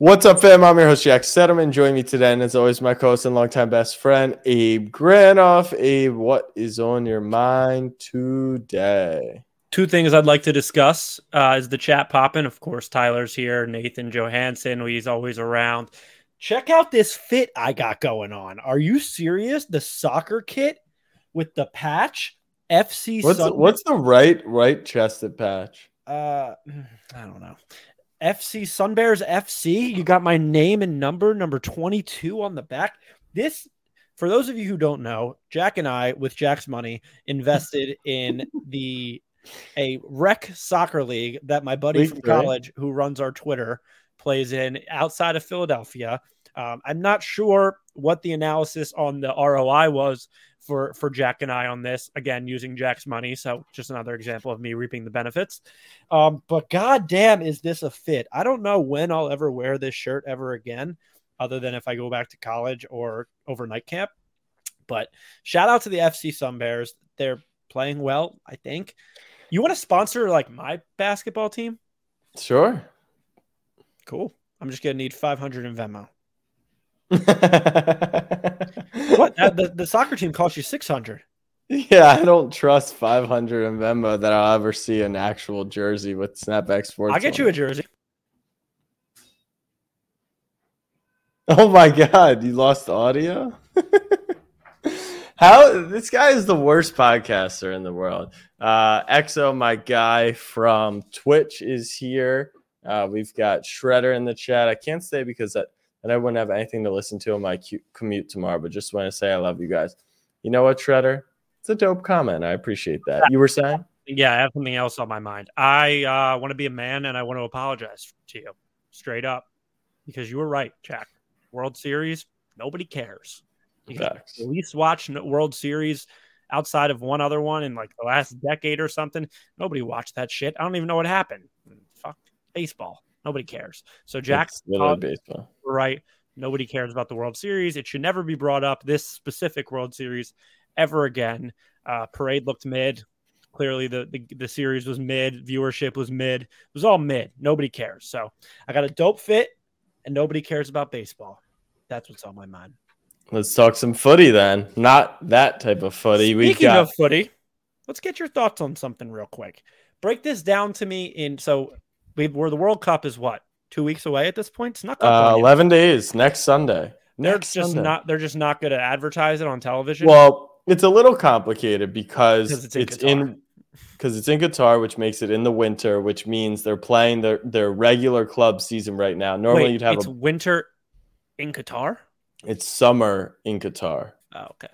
What's up, fam? I'm your host, Jack Settleman. Join me today, and as always, my co host and longtime best friend, Abe Granoff. Abe, what is on your mind today? Two things I'd like to discuss uh, is the chat popping. Of course, Tyler's here, Nathan Johansson, he's always around. Check out this fit I got going on. Are you serious? The soccer kit with the patch, FC. What's, the, what's the right right chested patch? Uh, I don't know. FC Sunbears FC. You got my name and number, number 22 on the back. This, for those of you who don't know, Jack and I, with Jack's money, invested in the a rec soccer league that my buddy league from college, who runs our Twitter, plays in outside of Philadelphia. Um, I'm not sure what the analysis on the ROI was for for Jack and I on this. Again, using Jack's money, so just another example of me reaping the benefits. Um, but goddamn, is this a fit? I don't know when I'll ever wear this shirt ever again, other than if I go back to college or overnight camp. But shout out to the FC Sun Bears. They're playing well, I think. You want to sponsor like my basketball team? Sure. Cool. I'm just gonna need 500 in Venmo. what? The, the soccer team costs you 600. Yeah, I don't trust 500 in Venmo that I'll ever see an actual jersey with Snapback Sports. I'll get you a jersey. Oh my god, you lost audio? How this guy is the worst podcaster in the world. Uh Exo, my guy from Twitch, is here. Uh, we've got Shredder in the chat. I can't stay because that and I wouldn't have anything to listen to on my commute tomorrow. But just want to say I love you guys. You know what, Shredder? It's a dope comment. I appreciate that. You were saying? Yeah, I have something else on my mind. I uh, want to be a man and I want to apologize to you straight up because you were right, Jack. World Series, nobody cares. At least watch World Series outside of one other one in like the last decade or something. Nobody watched that shit. I don't even know what happened. Fuck baseball. Nobody cares. So Jack, baseball. right? Nobody cares about the World Series. It should never be brought up. This specific World Series ever again. Uh, parade looked mid. Clearly, the, the the series was mid. Viewership was mid. It was all mid. Nobody cares. So I got a dope fit, and nobody cares about baseball. That's what's on my mind. Let's talk some footy then. Not that type of footy. Speaking we got... of footy, let's get your thoughts on something real quick. Break this down to me in so we where the World Cup is what two weeks away at this point. It's not uh, eleven days next Sunday. They're next just Sunday. not. They're just not going to advertise it on television. Well, it's a little complicated because it's in. It's in because it's in Qatar, which makes it in the winter, which means they're playing their, their regular club season right now. Normally, Wait, you'd have it's a, winter in Qatar. It's summer in Qatar. Oh, okay.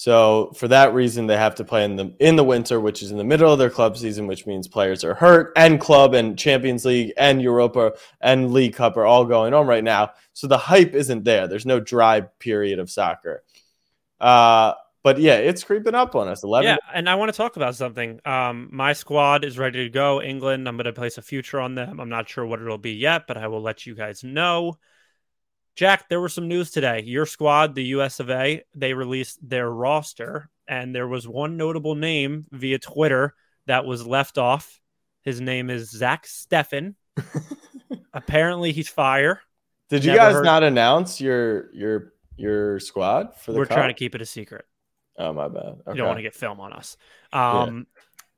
So for that reason, they have to play in the in the winter, which is in the middle of their club season, which means players are hurt, and club and Champions League and Europa and League Cup are all going on right now. So the hype isn't there. There's no dry period of soccer. Uh, but yeah, it's creeping up on us. Eleven. Yeah, and I want to talk about something. Um, my squad is ready to go. England. I'm going to place a future on them. I'm not sure what it'll be yet, but I will let you guys know. Jack, there was some news today. Your squad, the US of A, they released their roster, and there was one notable name via Twitter that was left off. His name is Zach Steffen. Apparently, he's fire. Did you Never guys heard... not announce your your your squad for the? We're cup? trying to keep it a secret. Oh my bad. Okay. You don't want to get film on us. Um,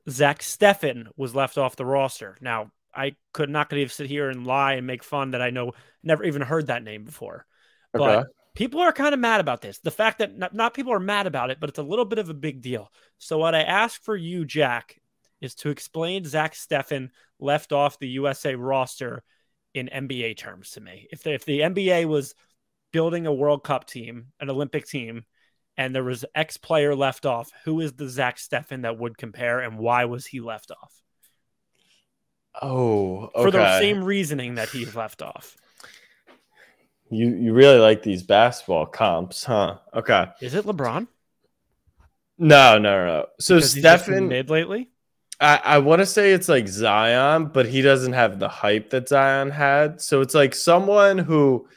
yeah. Zach Steffen was left off the roster. Now, I could not going to sit here and lie and make fun that I know never even heard that name before. Okay. But people are kind of mad about this. The fact that not, not people are mad about it, but it's a little bit of a big deal. So what I ask for you, Jack, is to explain Zach Steffen left off the USA roster in NBA terms to me. If the, if the NBA was building a World Cup team, an Olympic team, and there was X player left off, who is the Zach Steffen that would compare, and why was he left off? Oh, okay. for the same reasoning that he left off. You you really like these basketball comps, huh? Okay. Is it LeBron? No, no, no. So Steffen mid lately. I, I want to say it's like Zion, but he doesn't have the hype that Zion had. So it's like someone who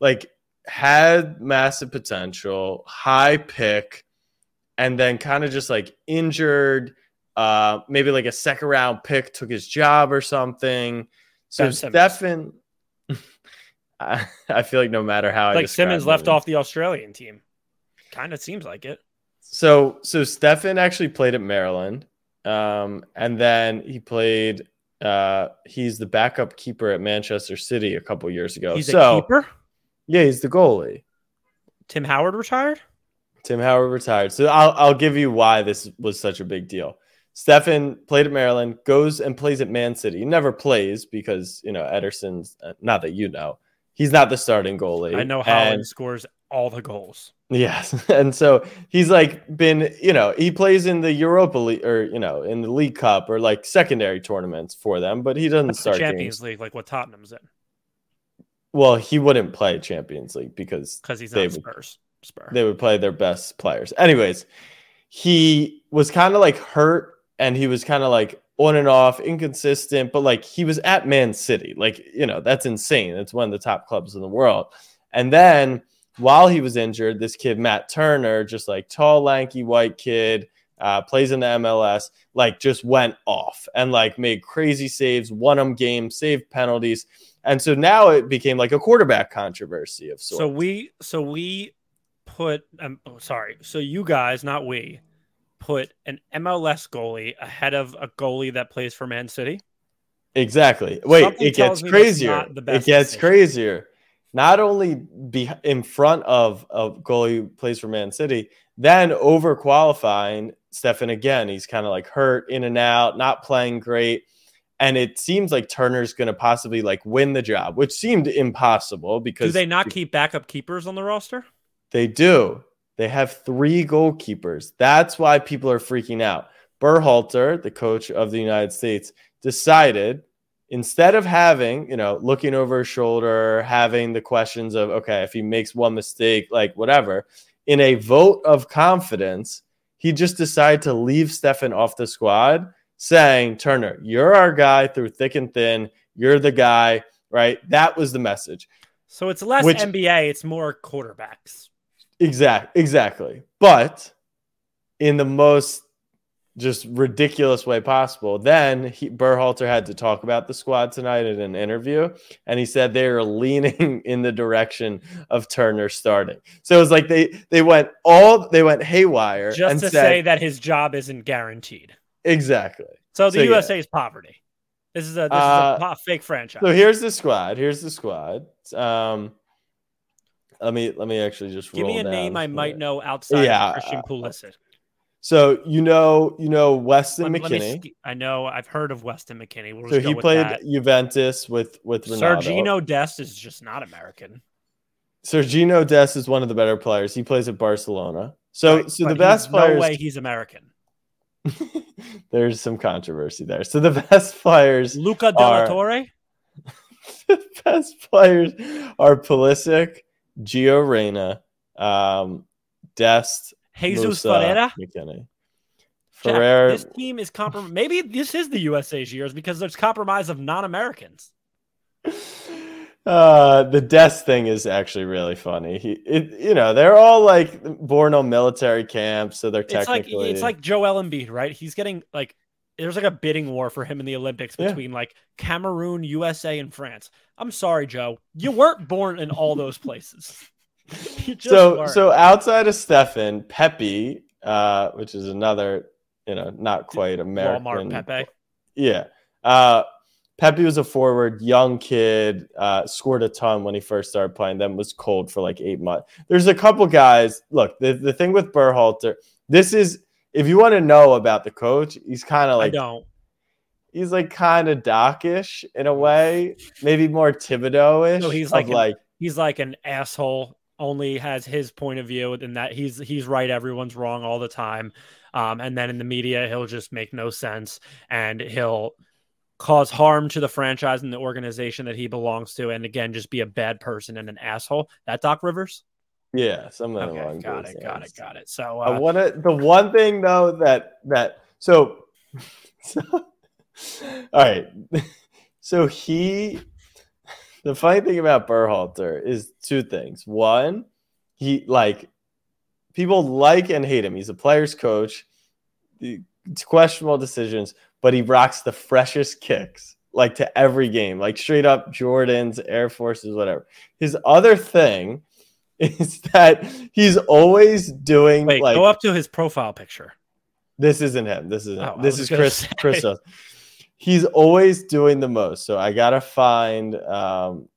like had massive potential, high pick, and then kind of just like injured uh, maybe like a second round pick took his job or something. So Steffen, I, I feel like no matter how like Simmons him- left off the Australian team. Kind of seems like it. So so Steffen actually played at Maryland, um, and then he played. Uh, he's the backup keeper at Manchester City a couple years ago. He's so a keeper. yeah, he's the goalie. Tim Howard retired. Tim Howard retired. So I'll I'll give you why this was such a big deal. Steffen played at Maryland, goes and plays at Man City. He never plays because you know Ederson's uh, not that you know he's not the starting goalie. I know And- Haaland scores all the goals. Yes. And so he's like been, you know, he plays in the Europa League or, you know, in the League Cup or like secondary tournaments for them, but he doesn't That's the start Champions games. League, like what Tottenham's in, Well, he wouldn't play Champions League because because he's They not would- Spurs. Spur. they would play their best players. Anyways, he was kind of like hurt and he was kind of like on and off, inconsistent, but like he was at Man City. Like, you know, that's insane. It's one of the top clubs in the world. And then while he was injured, this kid, Matt Turner, just like tall, lanky, white kid, uh, plays in the MLS, like just went off and like made crazy saves, won them games, saved penalties. And so now it became like a quarterback controversy of sorts. So we, so we put. Um, oh, sorry. So you guys, not we, put an MLS goalie ahead of a goalie that plays for Man City. Exactly. Wait, Something it gets crazier. It gets decision. crazier. Not only be in front of a goalie who plays for Man City, then over qualifying Steffen again. He's kind of like hurt in and out, not playing great. And it seems like Turner's going to possibly like win the job, which seemed impossible because Do they not keep backup keepers on the roster? they do. They have three goalkeepers. That's why people are freaking out. Berhalter, the coach of the United States, decided instead of having, you know, looking over his shoulder, having the questions of, okay, if he makes one mistake, like whatever, in a vote of confidence, he just decided to leave Steffen off the squad, saying, Turner, you're our guy through thick and thin. You're the guy, right? That was the message. So it's less Which- NBA, it's more quarterbacks. Exact, exactly. But in the most just ridiculous way possible. Then he, Berhalter had to talk about the squad tonight in an interview, and he said they are leaning in the direction of Turner starting. So it was like they they went all they went haywire Just to said say that his job isn't guaranteed. exactly. So the So. USA is poverty. This is a this Uh, is a po- fake franchise. So here's the squad. Here's the squad. Um, let me let me actually just Give me a name I might know outside Yeah, of Christian uh, Pulisic. So you know you know Weston Let- let me McKennie. sk- I know I've heard of Weston McKennie. We'll So just go he played that. Juventus with with Ronaldo. Sergino Dest is just not American. Sergino Des is one of the better players. He plays at Barcelona. So Right, so the best players No way he's American. there's some controversy there. So the best players Luca De La Are- Torre. the best players are Pulisic, Gio Reyna, um, Dest, Jesus Musah, Ferreira. McKennie. Ferrer, this team is compromised. Maybe this is the USA's years because there's compromise of non-Americans. uh, the Dest thing is actually really funny. He, it, you know, they're all like born on military camps, so they're It's like technically. it's like Joel Embiid, right? He's getting like there's like a bidding war for him in the Olympics Yeah. between like Cameroon, USA, and France. I'm sorry, Joe, you weren't born in all those places. So weren't. so outside of Steffen, Pepi, uh, which is another, you know, not quite American. Walmart Pepi. Yeah. Uh, Pepi was a forward, young kid, uh, scored a ton when he first started playing, then was cold for like eight months. There's a couple guys. Look, the, the thing with Berhalter, this is, if you want to know about the coach, he's kind of I like, don't. he's like kind of dockish in a way, maybe more Thibodeau ish. So he's like an- like, He's like an asshole. Only has his point of view, and that he's he's right. Everyone's wrong all the time. Um, and then in the media, he'll just make no sense, and he'll cause harm to the franchise and the organization that he belongs to, and again, just be a bad person and an asshole. That Doc Rivers. Yeah, something Okay, along got it, got it, got it. So I uh, want to. The one thing though that that so, so all right. So he, the funny thing about Berhalter is two things. One, he like people like and hate him. He's a player's coach. The- It's questionable decisions, but he rocks the freshest kicks. like to every game, like straight up Jordans, Air Forces, whatever. His other thing is that he's always doing Wait, like go up to his profile picture. this isn't him. This is Oh, this is Chris say. Chris. Owens. He's always doing the most. So I gotta find um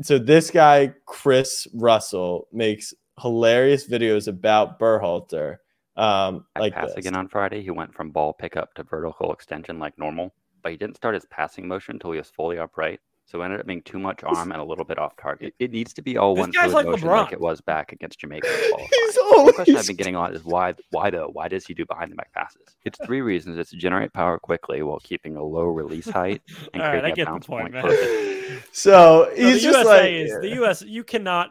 so this guy, Chris Russell, makes hilarious videos about Berhalter. Um At like pass this. again on Friday, he went from ball pickup to vertical extension like normal, but he didn't start his passing motion until he was fully upright. So it ended up being too much arm and a little bit off target. It needs to be all This one guy's fluid like motion LeBron. like it was back against Jamaica. in qualifying. He's The question I've been getting a lot is why why though? Why does he do behind the back passes? It's three reasons. It's to generate power quickly while keeping a low release height and All right, I creating a get the bounce point, point man. closer. so No, he's the just USA like is the US. You cannot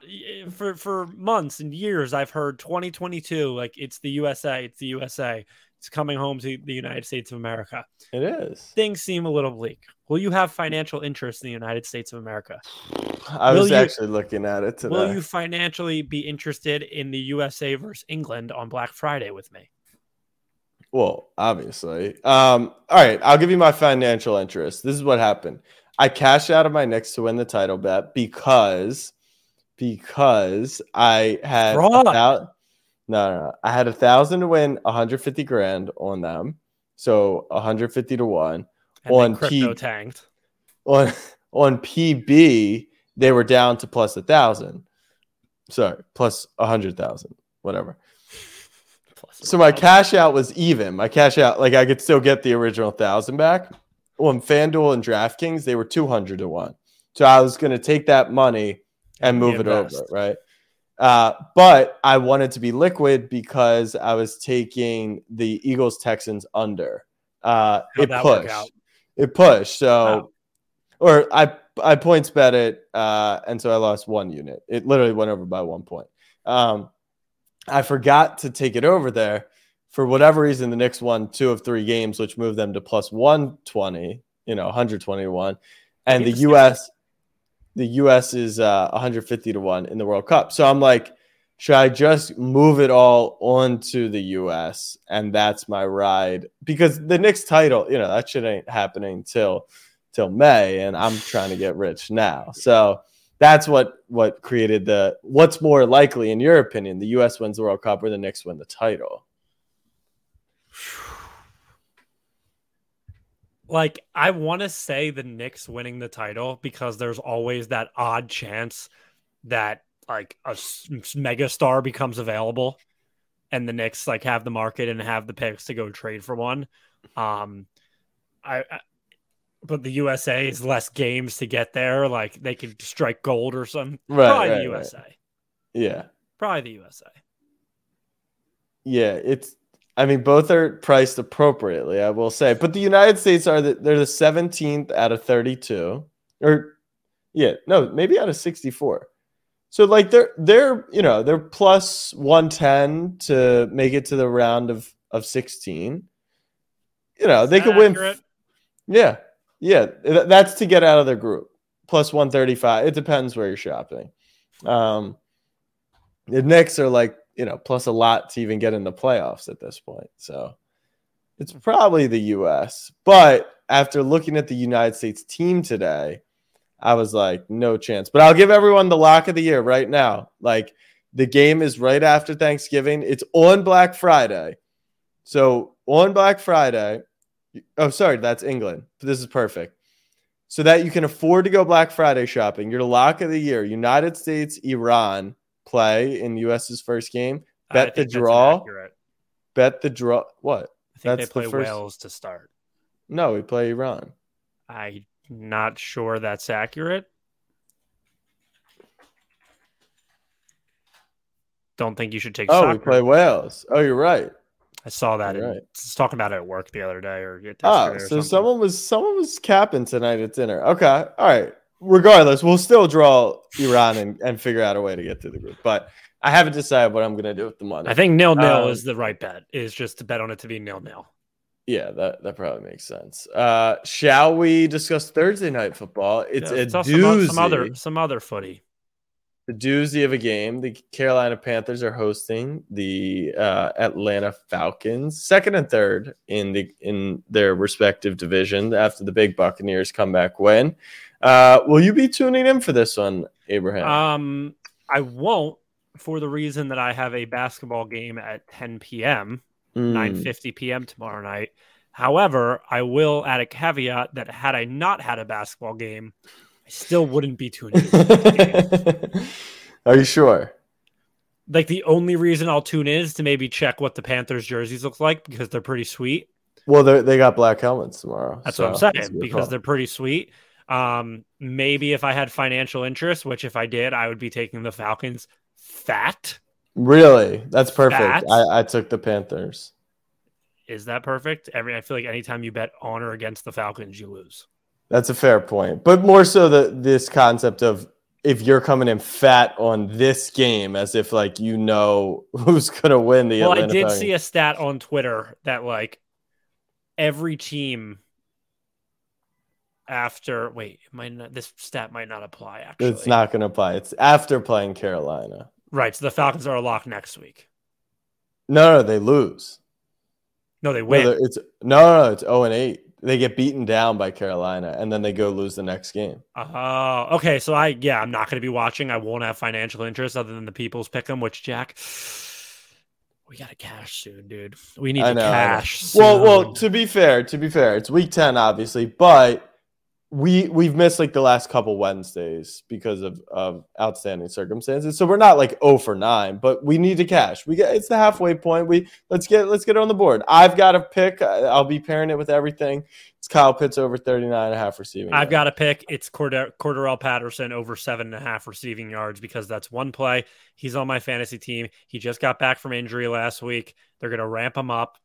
for for months and years. I've heard 2022 like it's the USA. It's the USA. It's coming home to the United States of America. it is. Things seem a little bleak. Will you have financial interest in the United States of America? I Will was you- actually looking at it today. Will you financially be interested in the USA versus England on Black Friday with me? Well, obviously. Um, all right, I'll give you my financial interest. This is what happened. I cashed out of my Knicks to win the title bet because because I had a Fraud. thou- no, no, no. I had a thousand to win 150 grand on them. So 150 to one. And On crypto P- tanked. On on PB, they were down to plus a thousand. Sorry, plus a hundred thousand, whatever. Plus So my cash out was even. My cash out, like I could still get the original thousand back. On FanDuel and DraftKings, they were 200 to one. So I was going to take that money and move it over, right? Uh, but I wanted to be liquid because I was taking the Eagles Texans under. Uh, it pushed. It pushed. So, Wow. or I I points bet it, uh, and so I lost one unit. It literally went over by one point. Um, I forgot to take it over there for whatever reason. The Knicks won two of three games, which moved them to plus one twenty. You know, one hundred twenty to one, and the the U.S. The U.S. is uh, 150 to one in the World Cup. So I'm like, should I just move it all onto the U.S. and that's my ride because the Knicks title, you know, that shit ain't happening till till May, and I'm trying to get rich now. So that's what what created the what's more likely in your opinion, the US wins the World Cup or the Knicks win the title. Like I want to say the Knicks winning the title because there's always that odd chance that like a mega star becomes available and the Knicks like have the market and have the picks to go trade for one. Um I, I but the USA is less games to get there. Like they could strike gold or something. Right, Probably right, the right. USA. Yeah. Probably the USA. Yeah, it's I mean both are priced appropriately, I will say. But the United States are the they're the 17th out of 32 or yeah, no, maybe out of 64. So like they're they're, you know, they're plus 110 to make it to the round of of 16. You know, they could that win accurate? Yeah. Yeah, th- that's to get out of their group. Plus 135. It depends where you're shopping. Um the Knicks are like, you know, plus a lot to even get in the playoffs at this point. So it's probably the US. But after looking at the United States team today, I was like, no chance. But I'll give everyone the lock of the year right now. Like the game is right after Thanksgiving. It's on Black Friday. So on Black Friday, oh, sorry, that's England. This is perfect. So that you can afford to go Black Friday shopping. Your lock of the year, United States, Iran play in US's first game. I Bet the draw. Bet the draw. What? I think That's they the play first- Wales to start. No, we play Iran. I'm not sure that's accurate. Don't think you should take Oh, soccer. we play Wales. Oh, you're right. I saw that. Right. I was talking about it at work the other day, or Oh, or so something. someone was someone was capping tonight at dinner. Okay, all right. Regardless, we'll still draw Iran and, and figure out a way to get to the group. But I haven't decided what I'm going to do with the money. I think nil nil Um, is the right bet. Is just to bet on it to be nil nil. Yeah, that that probably makes sense. Uh, shall we discuss Thursday night football? It's a some, doozy. some other some other footy. the doozy of a game. The Carolina Panthers are hosting the uh, Atlanta Falcons, second and third in the in their respective division after the big Buccaneers comeback win. Uh, will you be tuning in for this one, Abraham? Um, I won't for the reason that I have a basketball game at 10 p.m. Mm. 9:50 p.m. tomorrow night. However, I will add a caveat that had I not had a basketball game, I still wouldn't be tuning in. Are you sure? like the only reason I'll tune in is to maybe check what the Panthers jerseys look like because they're pretty sweet. Well, they they got black helmets tomorrow. That's so what I'm saying because call. they're pretty sweet. Um, maybe if I had financial interest, which if I did, I would be taking the Falcons fat. Really that's perfect. I, I took the Panthers. Is that perfect? Every I feel like anytime you bet on or against the Falcons, you lose. That's a fair point, but more so the this concept of if you're coming in fat on this game, as if like you know who's gonna win the. well, I did Falcons. see a stat on Twitter that like every team after wait, it might not, this stat might not apply actually. It's not gonna apply. It's after playing Carolina. Right. So the Falcons are a lock next week. No, no, they lose. No, they win. they're- it's no, no, no, it's zero and eight. They get beaten down by Carolina, and then they go lose the next game. Oh, okay. So I, yeah, I'm not going to be watching. I won't have financial interest other than the people's pick 'em, which Jack, we got to cash soon, dude. We need to cash. Well, well, to be fair, to be fair, it's week ten, obviously, but we we've missed like the last couple Wednesdays because of of outstanding circumstances. So we're not like 0 for nine, but we need to cash. We get it's the halfway point. We let's get let's get it on the board. I've got a pick. I'll be pairing it with everything. It's Kyle Pitts over 39 and a half receiving. I've yards. got a pick. It's Cordarrelle Patterson over seven and a half receiving yards because that's one play. He's on my fantasy team. He just got back from injury last week. They're going to ramp him up.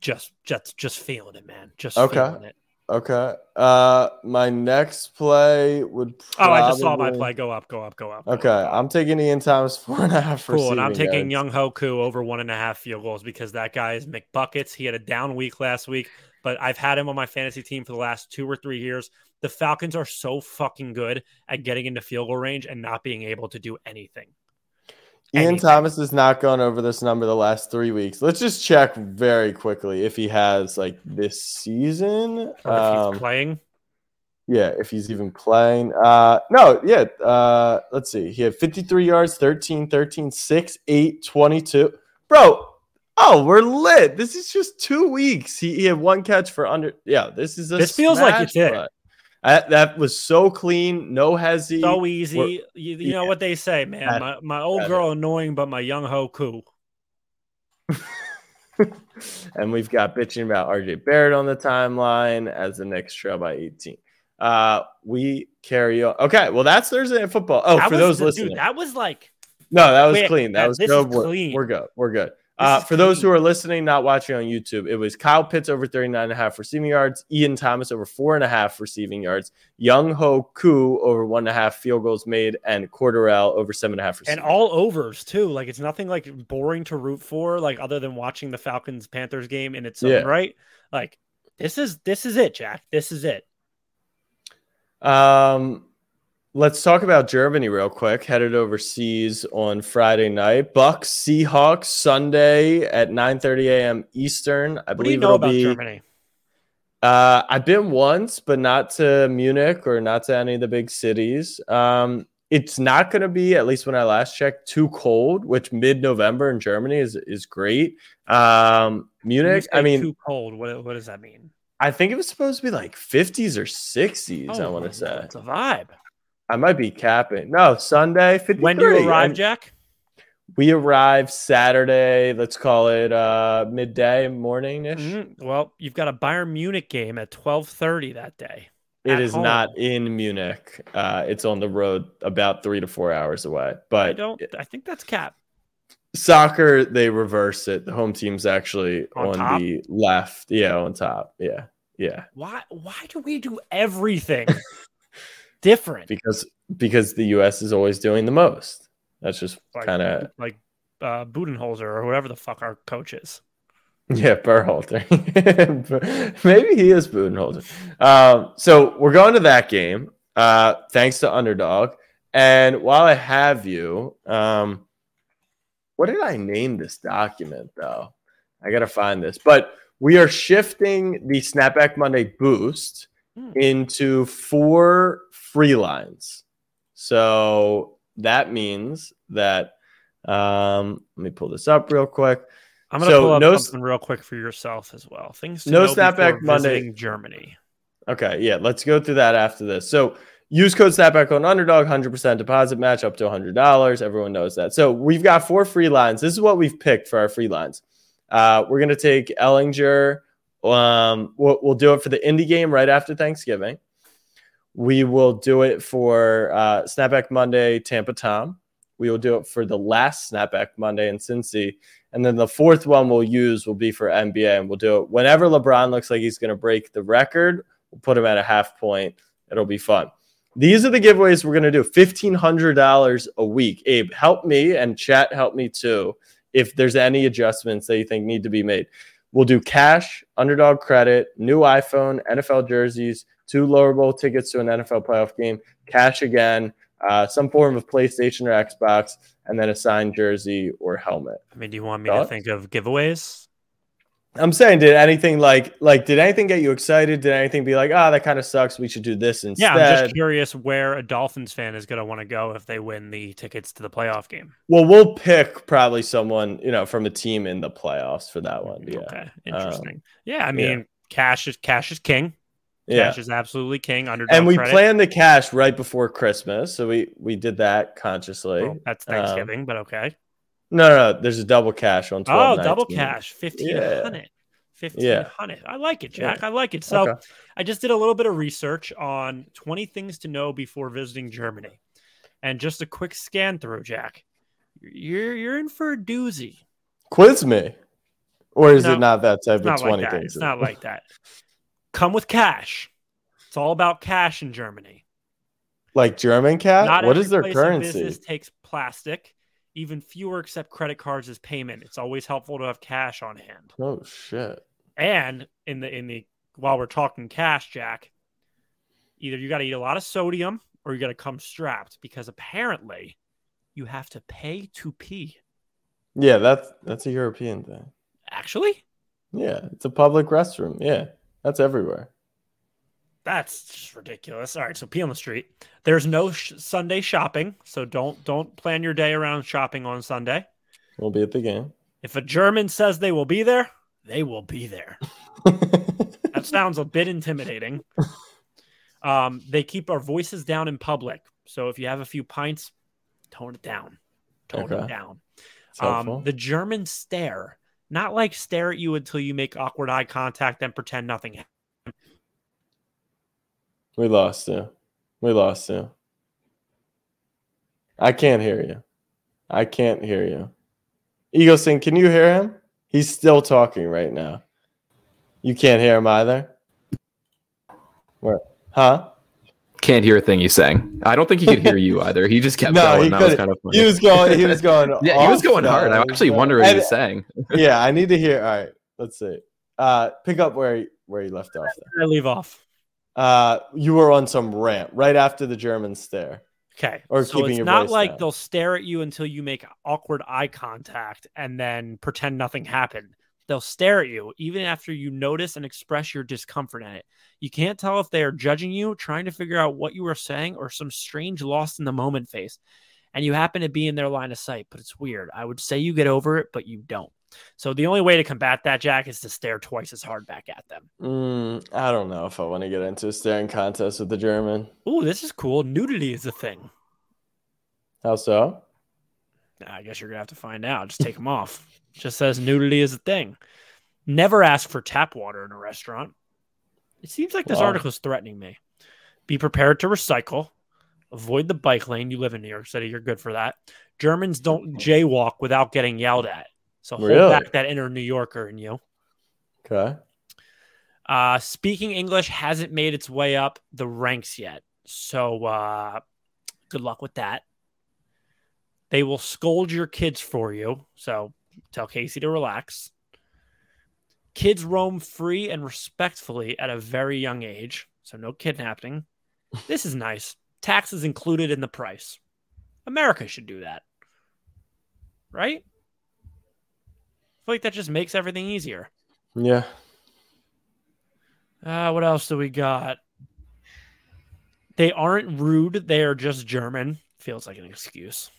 Just, just, just feeling it, man. Just Okay. feeling it. Okay. Uh, my next play would. Oh, I just saw my play. Go up, go up, go up. go Okay, up. I'm taking Ian Thomas four and a half. Cool, and I'm taking yards. Young Ho Koo over one and a half field goals because that guy is McBuckets. He had a down week last week, but I've had him on my fantasy team for the last two or three years. The Falcons are so fucking good at getting into field goal range and not being able to do anything. Ian. Thomas has not gone over this number the last three weeks. Let's just check very quickly if he has like this season. Or if Um, he's playing. yeah, if he's even playing. Uh, no, yeah. Uh, let's see. He had 53 yards, 13, 13, 6, 8, 22. Bro, oh, we're lit. This is just two weeks. He, he had one catch for under. Yeah, this is a. This feels like it's it. That, was so clean. No hezzy. So easy. You, you know what they say, man. My, my old it. girl annoying, but my young ho cool. and we've got bitching about RJ Barrett on the timeline as the next trail by 18. Uh, we carry on. Okay, well, that's Thursday Night football. Oh, That for those the- listening, dude, that was like no, that was Wait, clean. That that- was good. We're, clean. we're good. We're good. Uh, for those who are listening, not watching on YouTube, it was Kyle Pitts over 39 and a half receiving yards, Ian Thomas over four and a half receiving yards, Young Ho Koo over one and a half field goals made, and Cordarrelle over seven and a half and all overs too. Like it's nothing like boring to root for, like other than watching the Falcons Panthers game in its own Yeah. right. Like this is this is it, Jack. This is it. Um, let's talk about Germany real quick. Headed overseas on Friday night. Bucks Seahawks Sunday at 9:30 a.m. Eastern. I What do you believe know it'll about be. Germany? Uh, I've been once, but not to Munich or not to any of the big cities. Um, it's not going to be, at least when I last checked, too cold. Which mid-November in Germany is is great. Um, Munich. I mean, too cold. What what does that mean? I think it was supposed to be like 50s or 60s. I Oh, want to say. it's a vibe. I might be capping. No, Sunday, 53. When do you arrive, And Jack? We arrive Saturday, let's call it uh midday morning ish. Mhm. Well, you've got a Bayern Munich game at twelve thirty that day. It is home. not in Munich. Uh it's on the road about three to four hours away. But I don't. I think that's cap. soccer, they reverse it. The home team's actually On on, the left. Yeah, on top. Yeah. Yeah. Why? Why do we do everything different? Because because the US is always doing the most. That's just Like- kind of like uh, Budenholzer or whoever the fuck our coach is. Yeah, Berhalter. Maybe he is Budenholzer. Um, so we're going to that game. Uh, thanks to Underdog. And while I have you, um, what did I name this document though? I gotta find this. But we are shifting the Snapback Monday boost Hmm. into four free lines. So that means that um, let me pull this up real quick. I'm gonna So, pull up no something real quick for yourself as well. Things to No snapback Monday. Germany. Okay, yeah, let's go through that after this. So use code Snapback on Underdog, 100% deposit match up to $100. Everyone knows that. So we've got four free lines. This is what we've picked for our free lines. Uh, we're going to take Ehlinger. Um, we'll, we'll do it for the indie game right after Thanksgiving. We will do it for uh, Snapback Monday, Tampa Tom. We will do it for the last Snapback Monday in Cincy. And then the fourth one we'll use will be for NBA. And we'll do it whenever LeBron looks like he's going to break the record. We'll put him at a half point. It'll be fun. These are the giveaways we're going to do $1,500 a week. Abe, help me and chat help me too if there's any adjustments that you think need to be made. We'll do cash, underdog credit, new iPhone, NFL jerseys, two lower bowl tickets to an NFL playoff game, cash again, uh, some form of PlayStation or Xbox, and then a signed jersey or helmet. I mean, do you want me Thoughts? to think of giveaways? I'm saying, did anything like like did anything get you excited? Did anything be like, ah, that kind of sucks. We should do this instead? Yeah, I'm just curious where a Dolphins fan is going to want to go if they win the tickets to the playoff game. Well, we'll pick probably someone you know from a team in the playoffs for that one. Yeah, Okay, interesting. yeah, I mean, yeah. cash is cash is king. Yeah. Cash is absolutely king. Underdog And we credit. planned the cash right before Christmas, so we we did that consciously. Well, that's Um, Thanksgiving, but okay. no, no, no, there's a double cash on. 12 Oh, double cash, fifteen hundred. Yeah. hundred. I like it, Jack. I like it. So Okay. I just did a little bit of research on 20 things to know before visiting Germany. And just a quick scan through, Jack. You're you're in for a doozy. Quiz me, or is No, it not that type of twenty like that. things? It's not like that. Come with cash. It's all about cash in Germany. like German cash. Not what is their currency? Business takes plastic. Even fewer accept credit cards as payment. It's always helpful to have cash on hand. Oh shit! And in the in the while we're talking cash, Jack, either you got to eat a lot of sodium or you got to come strapped because apparently you have to pay to pee. Yeah, that's that's a European thing. Actually, Yeah, it's a public restroom. Yeah, that's everywhere. that's just ridiculous. All right, so pee on the street. There's no sh- Sunday shopping, so don't don't plan your day around shopping on Sunday. We'll be at the game. If a German says they will be there, they will be there. That sounds a bit intimidating. Um, they keep our voices down in public. So if you have a few pints, tone it down. Tone it down. Um, the German stare, not like stare at you until you make awkward eye contact and pretend nothing. happened. we lost you. We lost you. I can't hear you. I can't hear you. Ego Sing, can you hear him? He's still talking right now. You can't hear him either. Where? Huh? Can't hear a thing he's saying. I don't think he could hear you either. He just kept No, going. he that was couldn't. kind of funny. He was going. He was going. yeah, he was going hard. I actually uh, wonder what he and- was saying. Yeah, I need to hear. All right, let's see. Uh, pick up where he, where you left off. There. I leave off. Uh, you were on some rant right after the German stare. Okay. Or so keeping it's your not like down. they'll stare at you until you make awkward eye contact and then pretend nothing happened. They'll stare at you even after you notice and express your discomfort in it. You can't tell if they are judging you, trying to figure out what you are saying, or some strange lost in the moment face. And you happen to be in their line of sight, but it's weird. I would say you get over it, but you don't. So the only way to combat that, Jack, is to stare twice as hard back at them. Mm, I don't know if I want to get into a staring contest with the German. Oh, this is cool. Nudity is a thing. How so? I guess you're gonna have to find out. Just take them off. Just says nudity is a thing. Never ask for tap water in a restaurant. It seems like this Wow. article is threatening me. Be prepared to recycle. Avoid the bike lane. You live in New York City. You're good for that. Germans don't jaywalk without getting yelled at. So hold Really? back that inner New Yorker in you. Okay. Uh, speaking English hasn't made its way up the ranks yet. So uh, good luck with that. They will scold your kids for you. So tell Casey to relax. Kids roam free and respectfully at a very young age. So no kidnapping. This is nice. taxes included in the price. America should do that. Right? I feel like that just makes everything easier. Yeah. Uh, what else do we got? They aren't rude. They are just German. Feels like an excuse.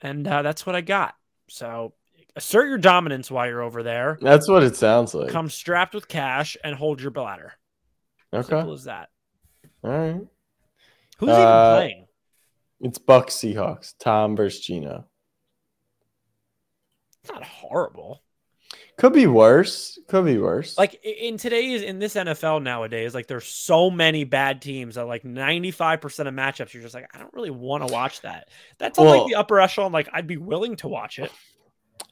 And uh, that's what I got. So assert your dominance while you're over there. That's what it sounds like. Come strapped with cash and hold your bladder. okay. Simple as that. All right. Who's Uh, even playing? It's Bucks Seahawks. Tom versus Geno. It's not horrible. Could be worse. Could be worse. Like in today's in this NFL nowadays, like there's so many bad teams that like 95% of matchups, you're just like, I don't really want to watch that. That's Well- like the upper echelon. Like I'd be willing to watch it.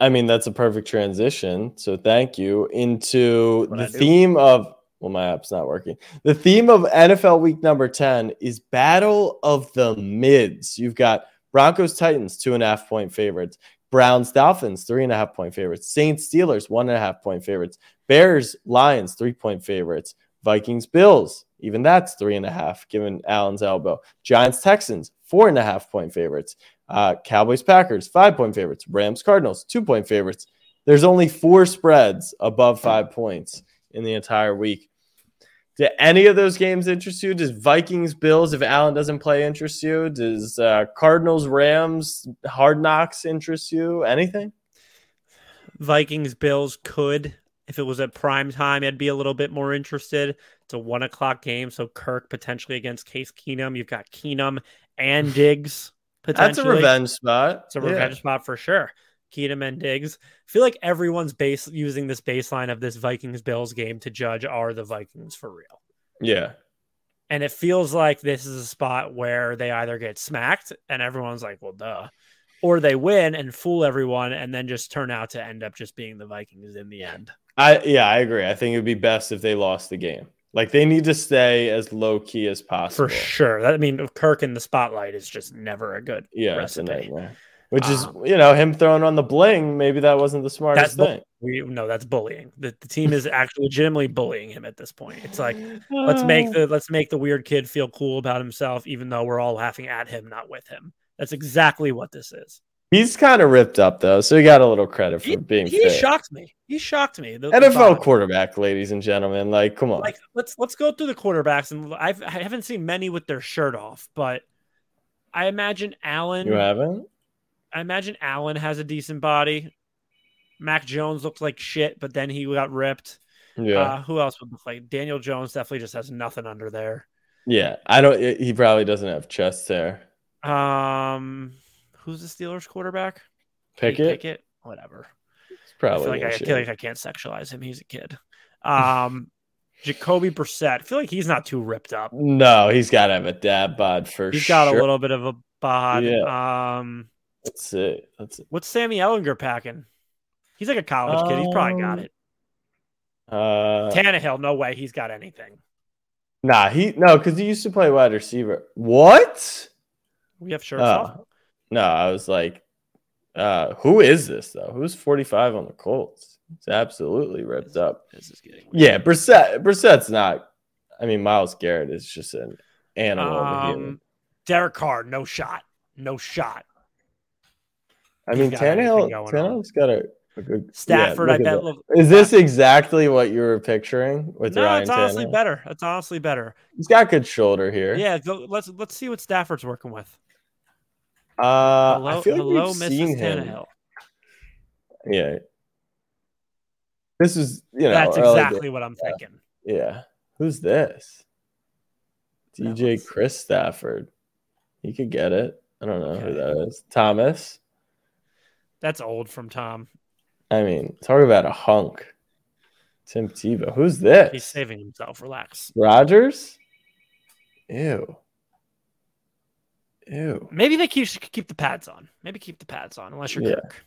I mean, that's a perfect transition. So thank you into the theme of. Well, my app's not working. The theme of NFL Week Number Ten is Battle of the Mids. You've got Broncos Titans two and a half point favorites, Browns Dolphins three and a half point favorites, Saints Steelers one and a half point favorites, Bears Lions three point favorites, Vikings Bills even that's three and a half given Allen's elbow, Giants Texans four and a half point favorites, uh, Cowboys Packers five point favorites, Rams Cardinals two point favorites. There's only four spreads above five points in the entire week. Do any of those games interest you? Does Vikings Bills, if Allen doesn't play, interest you? Does uh, Cardinals Rams Hard Knocks interest you? Anything? Vikings Bills could, if it was at prime time, I'd be a little bit more interested. It's a one o'clock game, so Kirk potentially against Case Keenum. You've got Keenum and Diggs That's a revenge spot. It's a Yeah. revenge spot for sure. Keenum and Diggs. I feel like everyone's base using this baseline of this Vikings Bills game to judge are the Vikings for real. Yeah. And it feels like this is a spot where they either get smacked and everyone's like, well, duh, or they win and fool everyone and then just turn out to end up just being the Vikings in the end. I yeah, I agree. I think it would be best if they lost the game. Like they need to stay as low key as possible. For sure. That, I mean, Kirk in the spotlight is just never a good Yeah, recipe. Which is, Um, you know, him throwing on the bling. Maybe that wasn't the smartest thing. we no, that's bullying. The, the team is actually legitimately bullying him at this point. It's like let's make the let's make the weird kid feel cool about himself, even though we're all laughing at him, not with him. That's exactly what this is. He's kind of ripped up though, so he got a little credit for He, being he fit. shocked me. He shocked me. The- the NFL vibe. quarterback, ladies and gentlemen. Like, come on. Like let's let's go through the quarterbacks, and I've, I haven't seen many with their shirt off, but I imagine Allen. you haven't? I imagine Allen has a decent body. Mac Jones looked like shit, but then he got ripped. Yeah. Uh, who else would look like Daniel Jones? Definitely just has nothing under there. yeah. I don't he probably doesn't have chest hair. Um, who's the Steelers quarterback? Pick Kenny it. Pickett? Whatever. It's I probably feel like I, I feel like I can't sexualize him. He's a kid. Um, Jacoby Brissett. I feel like he's not too ripped up. No, he's gotta have a dad bod for He's sure. got a little bit of a bod. Yeah. Um, That's it. That's it. what's Sammy Ehlinger packing? He's like a college kid. He's probably got Um, it. Uh Tannehill, no way. He's got anything. nah, he no, because he used to play wide receiver. What? We have shirts off. No, I was like, uh, who is this though? Who's 45 on the Colts? It's absolutely ripped up. This is getting weird. Yeah, Brissett. Brissett's not. I mean, Myles Garrett is just an animal. of a. Um, Derek Carr, no shot, no shot. I mean, he's got anything Tannehill. going on. Tannehill's got a, a good. Stafford, yeah, I look at bet. Look, Is this exactly what you were picturing with no, Ryan it's honestly Tannehill? better. It's honestly better. He's got good shoulder here. Yeah, go, let's let's see what Stafford's working with. Uh, Hello, I feel like hello, we've Mrs. seen him. Tannehill. Yeah. This is, you know, That's or like- exactly what I'm thinking. yeah. Who's this? DJ Chris Stafford. He could get it. I don't know who that is. Thomas. That's old from Tom. I mean, talk about a hunk. Tim Tebow. Who's this? He's saving himself. Relax. Rodgers? Ew. Ew. Maybe they keep keep the pads on. Maybe keep the pads on, unless you're Yeah. Kirk.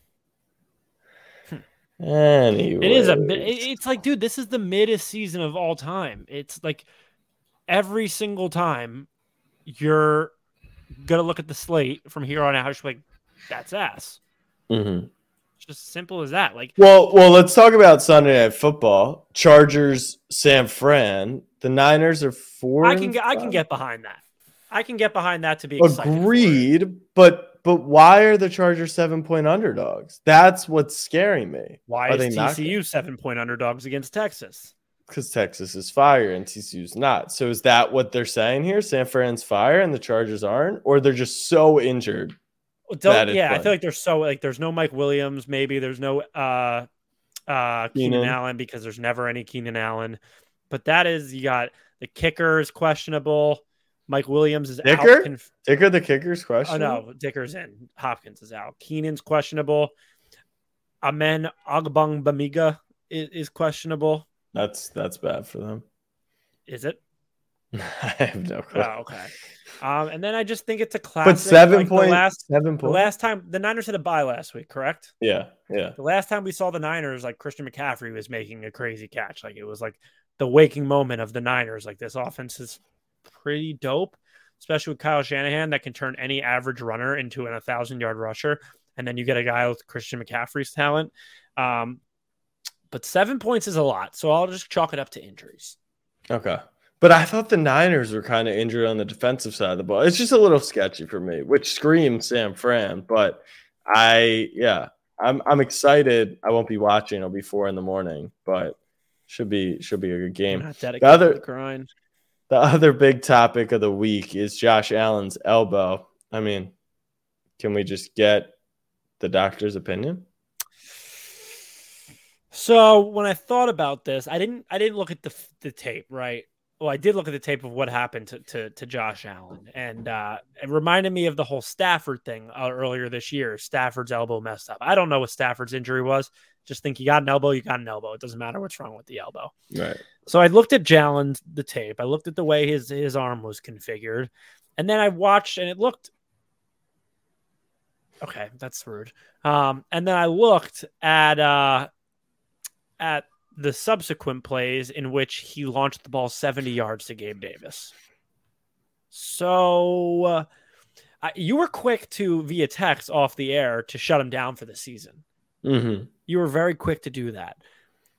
Anyway. It is a. It's like, dude, this is the middest season of all time. It's like every single time you're gonna look at the slate from here on out. You're like, that's ass. Mhm. Just simple as that. Like, Well, well, let's talk about Sunday Night Football. Chargers, San Fran. The Niners are four. I can I can get behind that. I can get behind that to be excited for it. Agreed, but but why are the Chargers seven point underdogs? That's what's scaring me. Why Are is they not TCU seven point underdogs against Texas? Because Texas is fire and TCU's not. So is that what they're saying here? San Fran's fire and the Chargers aren't, or they're just so injured? Well, don't- That is yeah, I feel like there's so like there's no Mike Williams, maybe there's no uh uh Keenan Keenan. Allen because there's never any Keenan Allen. But that is you got the kicker is questionable. Mike Williams is Dicker? out. Conf- Dicker the kicker's question. oh no, Dicker's in. Hopkins is out. Keenan's questionable. Amen Agbang Bamiga is, is questionable. That's that's bad for them. Is it? I have no clue. Oh, okay. Um, and then I just think it's a classic. but seven like, point last seven point. last time the Niners had a bye last week, correct? yeah, yeah. The last time we saw the Niners, like Christian McCaffrey was making a crazy catch. Like it was like the waking moment of the Niners. Like this offense is pretty dope, especially with Kyle Shanahan that can turn any average runner into an 1,000 yard rusher. And then you get a guy with Christian McCaffrey's talent. Um, but seven points is a lot. So I'll just chalk it up to injuries. Okay. But I thought the Niners were kind of injured on the defensive side of the ball. It's just a little sketchy for me, which screams Sam Fran. But I, yeah, I'm I'm excited. I won't be watching. It'll be four in the morning, but should be should be a good game. Dedicated other- the grind. The other big topic of the week is Josh Allen's elbow. I mean, can we just get the doctor's opinion? So when I thought about this, I didn't I didn't look at the the tape, right? Well, I did look at the tape of what happened to to, to Josh Allen, and uh, it reminded me of the whole Stafford thing uh, earlier this year. Stafford's elbow messed up. I don't know what Stafford's injury was. Just think you got an elbow, you got an elbow. It doesn't matter what's wrong with the elbow. Right. So I looked at Jalen's the tape. I looked at the way his his arm was configured, and then I watched, and it looked okay. That's rude. Um, and then I looked at uh at the subsequent plays in which he launched the ball 70 yards to Gabe Davis. So uh, you were quick to via text off the air to shut him down for the season. Mm-hmm. You were very quick to do that.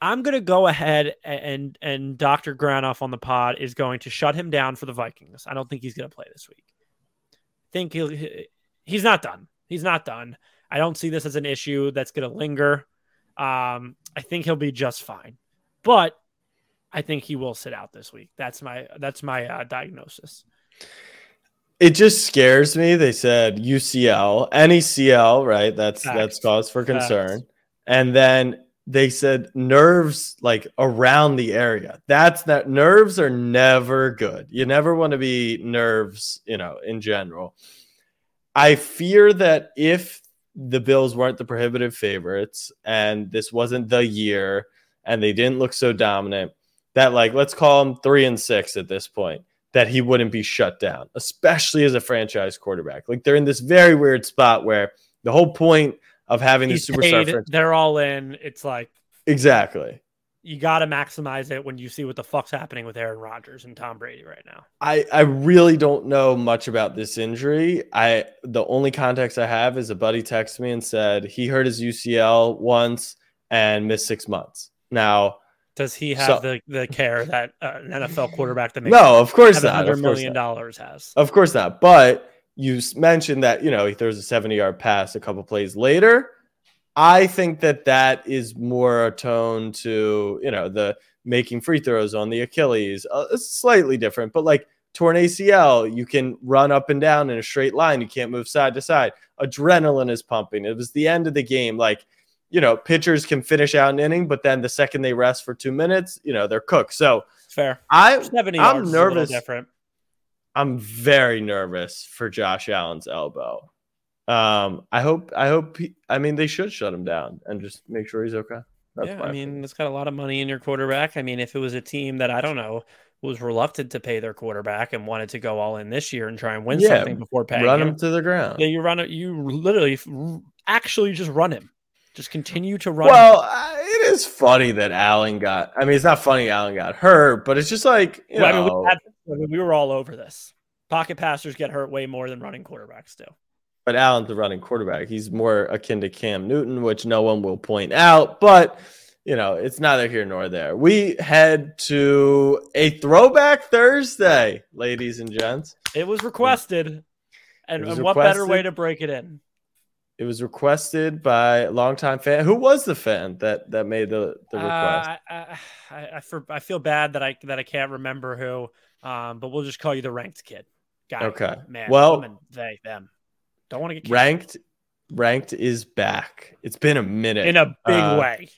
I'm going to go ahead and and Dr. Granoff on the pod is going to shut him down for the Vikings. I don't think he's going to play this week. think he'll he's not done. He's not done. I don't see this as an issue that's going to linger. Um, I think he'll be just fine, but I think he will sit out this week. That's my that's my uh, diagnosis. It just scares me. They said UCL, any CL, right? That's Facts. that's cause for Facts. concern. And then they said nerves like around the area. That's that nerves are never good. You never want to be nerves, you know, in general. I fear that if the Bills weren't the prohibitive favorites and this wasn't the year and they didn't look so dominant, that like let's call them three and six at this point, that he wouldn't be shut down, especially as a franchise quarterback. Like they're in this very weird spot where the whole point of having the He's superstar paid, they're all in. It's like exactly. you got to maximize it when you see what the fuck's happening with Aaron Rodgers and Tom Brady right now. I, I really don't know much about this injury. I the only context I have is a buddy texted me and said he hurt his UCL once and missed six months. Now, Does he have So- the, the care that uh, an NFL quarterback that makes no, of course not. hundred Of course million dollars has? Of course not. But you mentioned that you know he throws a 70 yard pass a couple plays later. I think that that is more atone to you know the making free throws on the Achilles. Uh, it's slightly different, but like torn ACL, you can run up and down in a straight line. You can't move side to side. Adrenaline is pumping. It was the end of the game. Like you know, pitchers can finish out an inning, but then the second they rest for two minutes, you know, they're cooked. So Fair. I I'm yards. is a little nervous. different. I'm very nervous for Josh Allen's elbow. Um, I hope, I hope, he, I mean, they should shut him down and just make sure he's okay. That's yeah, I mean, opinion. it's got a lot of money in your quarterback. I mean, if it was a team that I don't know was reluctant to pay their quarterback and wanted to go all in this year and try and win Yeah, something before paying run him, him to the ground. yeah, you run it. You literally, actually, just run him. Just continue to run. Well, uh, it is funny that Allen got. I mean, it's not funny Allen got hurt, but it's just like you Well, I mean, we, had, I mean, we were all over this. Pocket passers get hurt way more than running quarterbacks do. but Allen's the running quarterback. He's more akin to Cam Newton, which no one will point out. But you know, it's neither here nor there. We head to a throwback Thursday, ladies and gents. It was requested. And, It was and what better way to break it in? It was requested by a longtime fan. Who was the fan that that made the, the request? Uh, I, I, I, for, I feel bad that I that I can't remember who, um, but we'll just call you the ranked kid. Guy, Okay. man, Well- woman, they, them. Don't want to get kicked ranked ranked is back. It's been a minute. in a big Uh, way.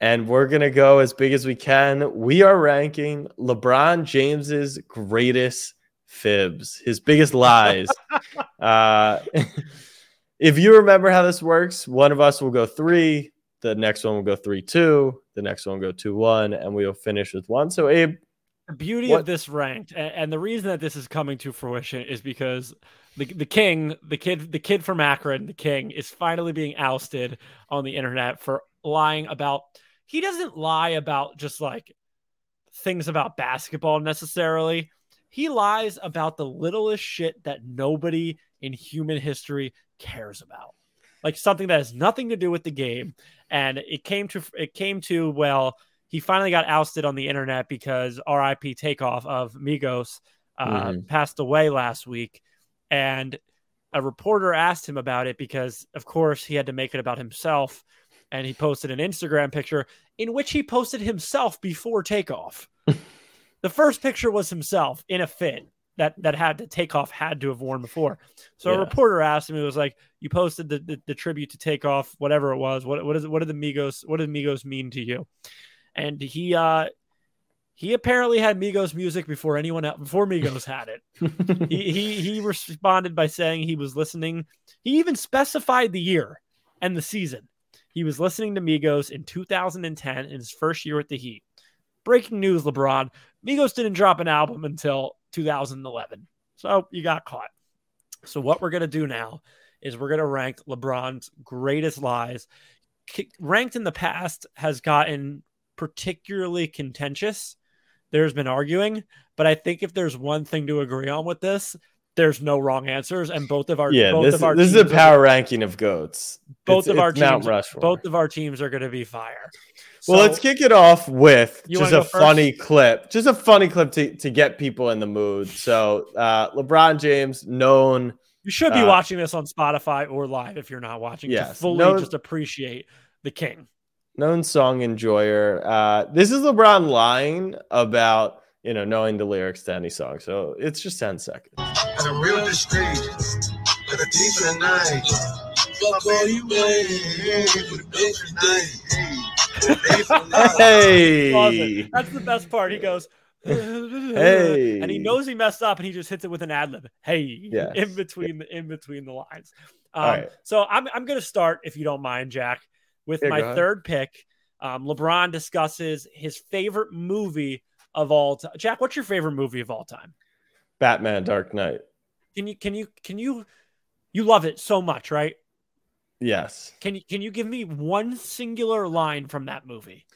and we're gonna go as big as we can. We are ranking LeBron James's greatest fibs, his biggest lies. uh, if you remember how this works, one of us will go three, the next one will go three two, the next one will go two one, and we will finish with one. So Abe, The beauty what- of this ranked, and, and the reason that this is coming to fruition is because the the king, the kid, the kid from Akron, the king, is finally being ousted on the internet for lying about. He doesn't lie about just like things about basketball necessarily. He lies about the littlest shit that nobody in human history cares about. Like something that has nothing to do with the game. And it came to it came to well, he finally got ousted on the internet because RIP takeoff of Migos uh, Mhm. passed away last week. And a reporter asked him about it because, of course, he had to make it about himself. And he posted an Instagram picture in which he posted himself before takeoff. the first picture was himself in a fit that that had to takeoff had to have worn before. So Yeah. a reporter asked him, it was like, you posted the, the, the tribute to takeoff, whatever it was. What what is? What did the Migos what did Migos mean to you? And he uh he apparently had Migos music before anyone else before Migos had it. he, he he responded by saying he was listening. He even specified the year and the season. He was listening to Migos in 2010 in his first year at the Heat. Breaking news, LeBron. Migos didn't drop an album until 2011. So you got caught. So what we're going to do now is we're going to rank LeBron's greatest lies. Ranked in the past has gotten particularly contentious. There's been arguing, but I think if there's one thing to agree on with this, there's no wrong answers, and both of our yeah, both this, of our this is a teams are- power ranking of goats. both It's- of our teams, both of our teams are going to be fire. Well, let's kick it off with just a funny clip, just a funny clip to, to get people in the mood. So, uh, LeBron James, known, You should be Uh, watching this on Spotify or live if you're not watching to Yes. fully No- just appreciate the king. known song enjoyer. Uh, this is LeBron lying about you know knowing the lyrics to any song. So it's just ten seconds. I'm real discreet, but a deep in the night. Fuck all you wait with a bitch tonight. Hey, for night. That's the best part. He goes, Hey. and he knows he messed up, and he just hits it with an ad lib. Hey, Yes. in between the in between the lines. Um, All right. So I'm I'm going to start, if you don't mind, Jack, with Yeah, my third pick. Um, LeBron discusses his favorite movie of all time. Jack, what's your favorite movie of all time? Batman: Dark Knight. Can you can you can you you love it so much, right? Yes. Can you can you give me one singular line from that movie?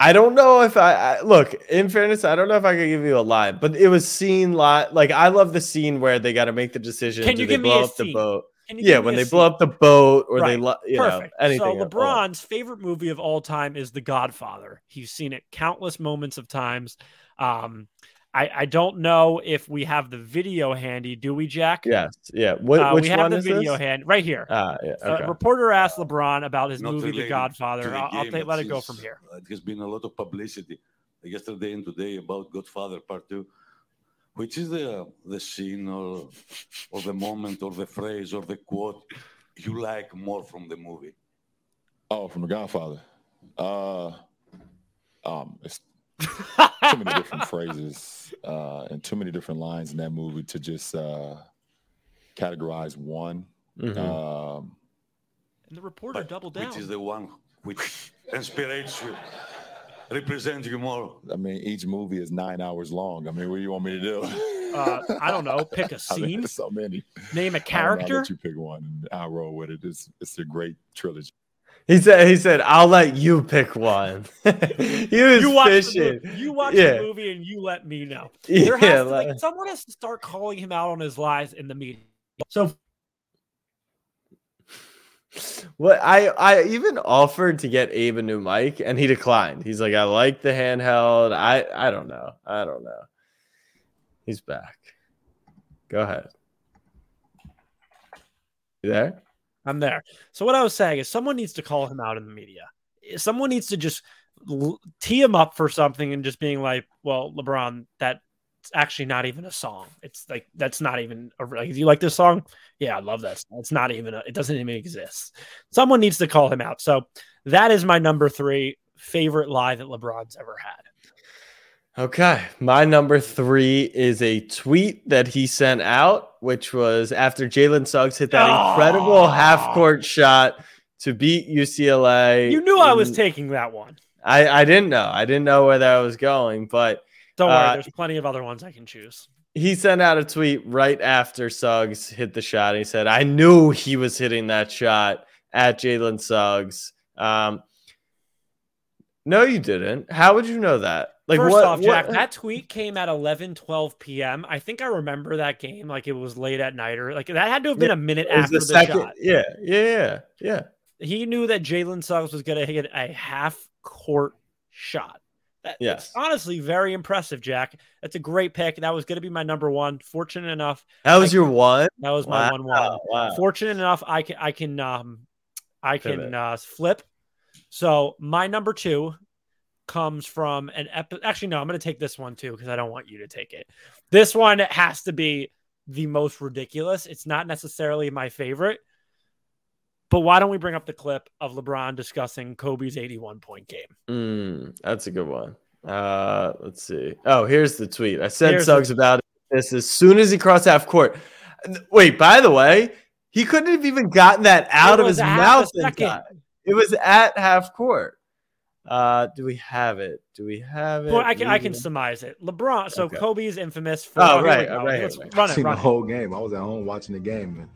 I don't know if I, I look. In fairness, I don't know if I could give you a line, but it was seen lot. Like I love the scene where they got to make the decision. Can you they give me a up the boat? Yeah, when they scene? blow up the boat or they, Right. lo- you Perfect. know, anything. So. LeBron's favorite movie of all time is The Godfather. He's seen it countless moments of times. Um, I, I don't know if we have the video handy. Do we, Jack? Yes. Yeah. What, Uh, which we have one the is video this? hand right here. Ah, yeah. A Okay. reporter asked LeBron about his Not movie The related to Godfather. the I'll, I'll game, take, let but it go from here. uh, It has been a lot of publicity yesterday and today about Godfather Part Two. Which is the the scene or or the moment or the phrase or the quote you like more from the movie? Oh, from The Godfather. Uh, um, it's too many different phrases uh, and too many different lines in that movie to just uh, categorize one. Mhm. Um, And the reporter But doubled down. Which is the one which inspires you, represents you more? I mean, each movie is nine hours long. I mean, what do you want me to do? uh, I don't know. Pick a mean, scene. there's so many. Name a I don't know, I'll character. let you pick one, and I'll roll with it. It's it's a great trilogy. He said. He said, "I'll let you pick one." he was You watch, the fishing. movie, you watch Yeah. the movie and you let me know. Yeah, There has to, like- like, someone has to start calling him out on his lies in the media. So What I I even offered to get Abe a new mic and he declined. He's like, I like the handheld. I I don't know. I don't know. He's back. Go ahead. You there? I'm there. So what I was saying is someone needs to call him out in the media. Someone needs to just tee him up for something and just being like, "Well, LeBron, that's actually not even a song. It's like that's not even a like, do you like this song? Yeah, I love that. It's not even a, it doesn't even exist. Someone needs to call him out. So that is my number 3 favorite lie that LeBron's ever had. Okay. My number three is a tweet that he sent out, which was after Jalen Suggs hit that Oh. incredible half court shot to beat UCLA. You knew I was in- taking that one. I, I didn't know. I didn't know where that was going, but Don't worry, Uh, there's plenty of other ones I can choose. he sent out a tweet right after Suggs hit the shot. He said, I knew he was hitting that shot at Jalen Suggs. Um, no, you didn't. How would you know that? Like, First what, off, Jack, what- that tweet came at 11, 12 p.m. I think I remember that game like it was late at night or like that had to have been a minute after the, the second. shot. Yeah, yeah, yeah, yeah. He knew that Jalen Suggs was going to hit a half court shot. That, Yes. that's honestly very impressive, Jack. That's a great pick. That was going to be my number one. Fortunate enough, That was I- your one. that was my Wow, one one. wow. Fortunate enough, I can I can um I can uh, flip. So my number two comes from an epi- actually no, I'm going to take this one too because I don't want you to take it. This one has to be the most ridiculous. It's not necessarily my favorite. But why don't we bring up the clip of LeBron discussing Kobe's 81 point game? Mm, that's a good one. Uh, let's see. Oh, here's the tweet. I said Here's the- Suggs about this as soon as he crossed half court. Wait, by the way, he couldn't have even gotten that out It of his a half a mouth in time. It was at half court. Uh, do we have it? Do we have it? Well, I can I can surmise it. LeBron. So Okay. Kobe is infamous for. Oh, here we right, go. right, Let's right. run it. seen Run the it. whole game. I was at home watching the game, and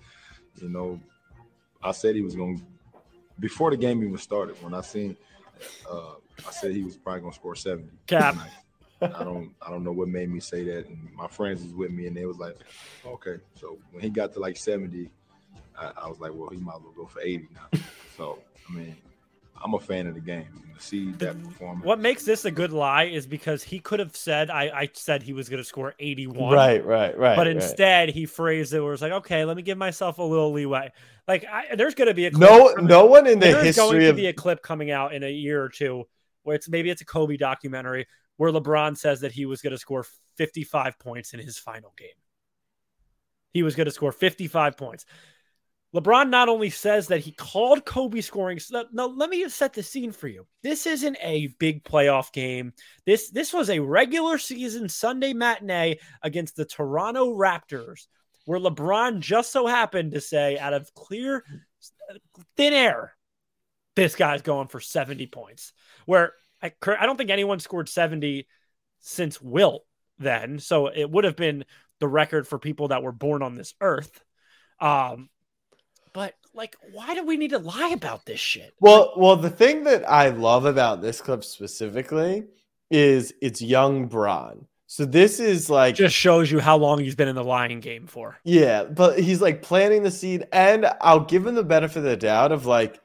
you know, I said he was going to before the game even started. When I seen, uh, I said he was probably going to score seventy. Cap. I don't, I don't know what made me say that. And my friends was with me, and they was like, "Okay." So when he got to like seventy, I, I was like, "Well, he might as well go for eighty now." so I mean, I'm a fan of the game. And to see that performance, What makes this a good lie is because he could have said, I, I said he was going to score 81. Right, right, right. But right. instead, he phrased it where it's like, okay, let me give myself a little leeway. Like, I, there's going to be a clip no, coming- no one in the there's going history to of be a clip coming out in a year or two where it's maybe it's a Kobe documentary where LeBron says that he was going to score 55 points in his final game. He was going to score 55 points. LeBron not only says that he called Kobe scoring. No, let me set the scene for you. This isn't a big playoff game. This this was a regular season Sunday matinee against the Toronto Raptors, where LeBron just so happened to say, out of clear thin air, this guy's going for 70 points. Where I, I don't think anyone scored 70 since Wilt then. So it would have been the record for people that were born on this earth. Um, like, why do we need to lie about this shit? Well, well, the thing that I love about this clip specifically is it's young Bron. So this is like just shows you how long he's been in the lying game for. Yeah, but he's like planting the seed, and I'll give him the benefit of the doubt of like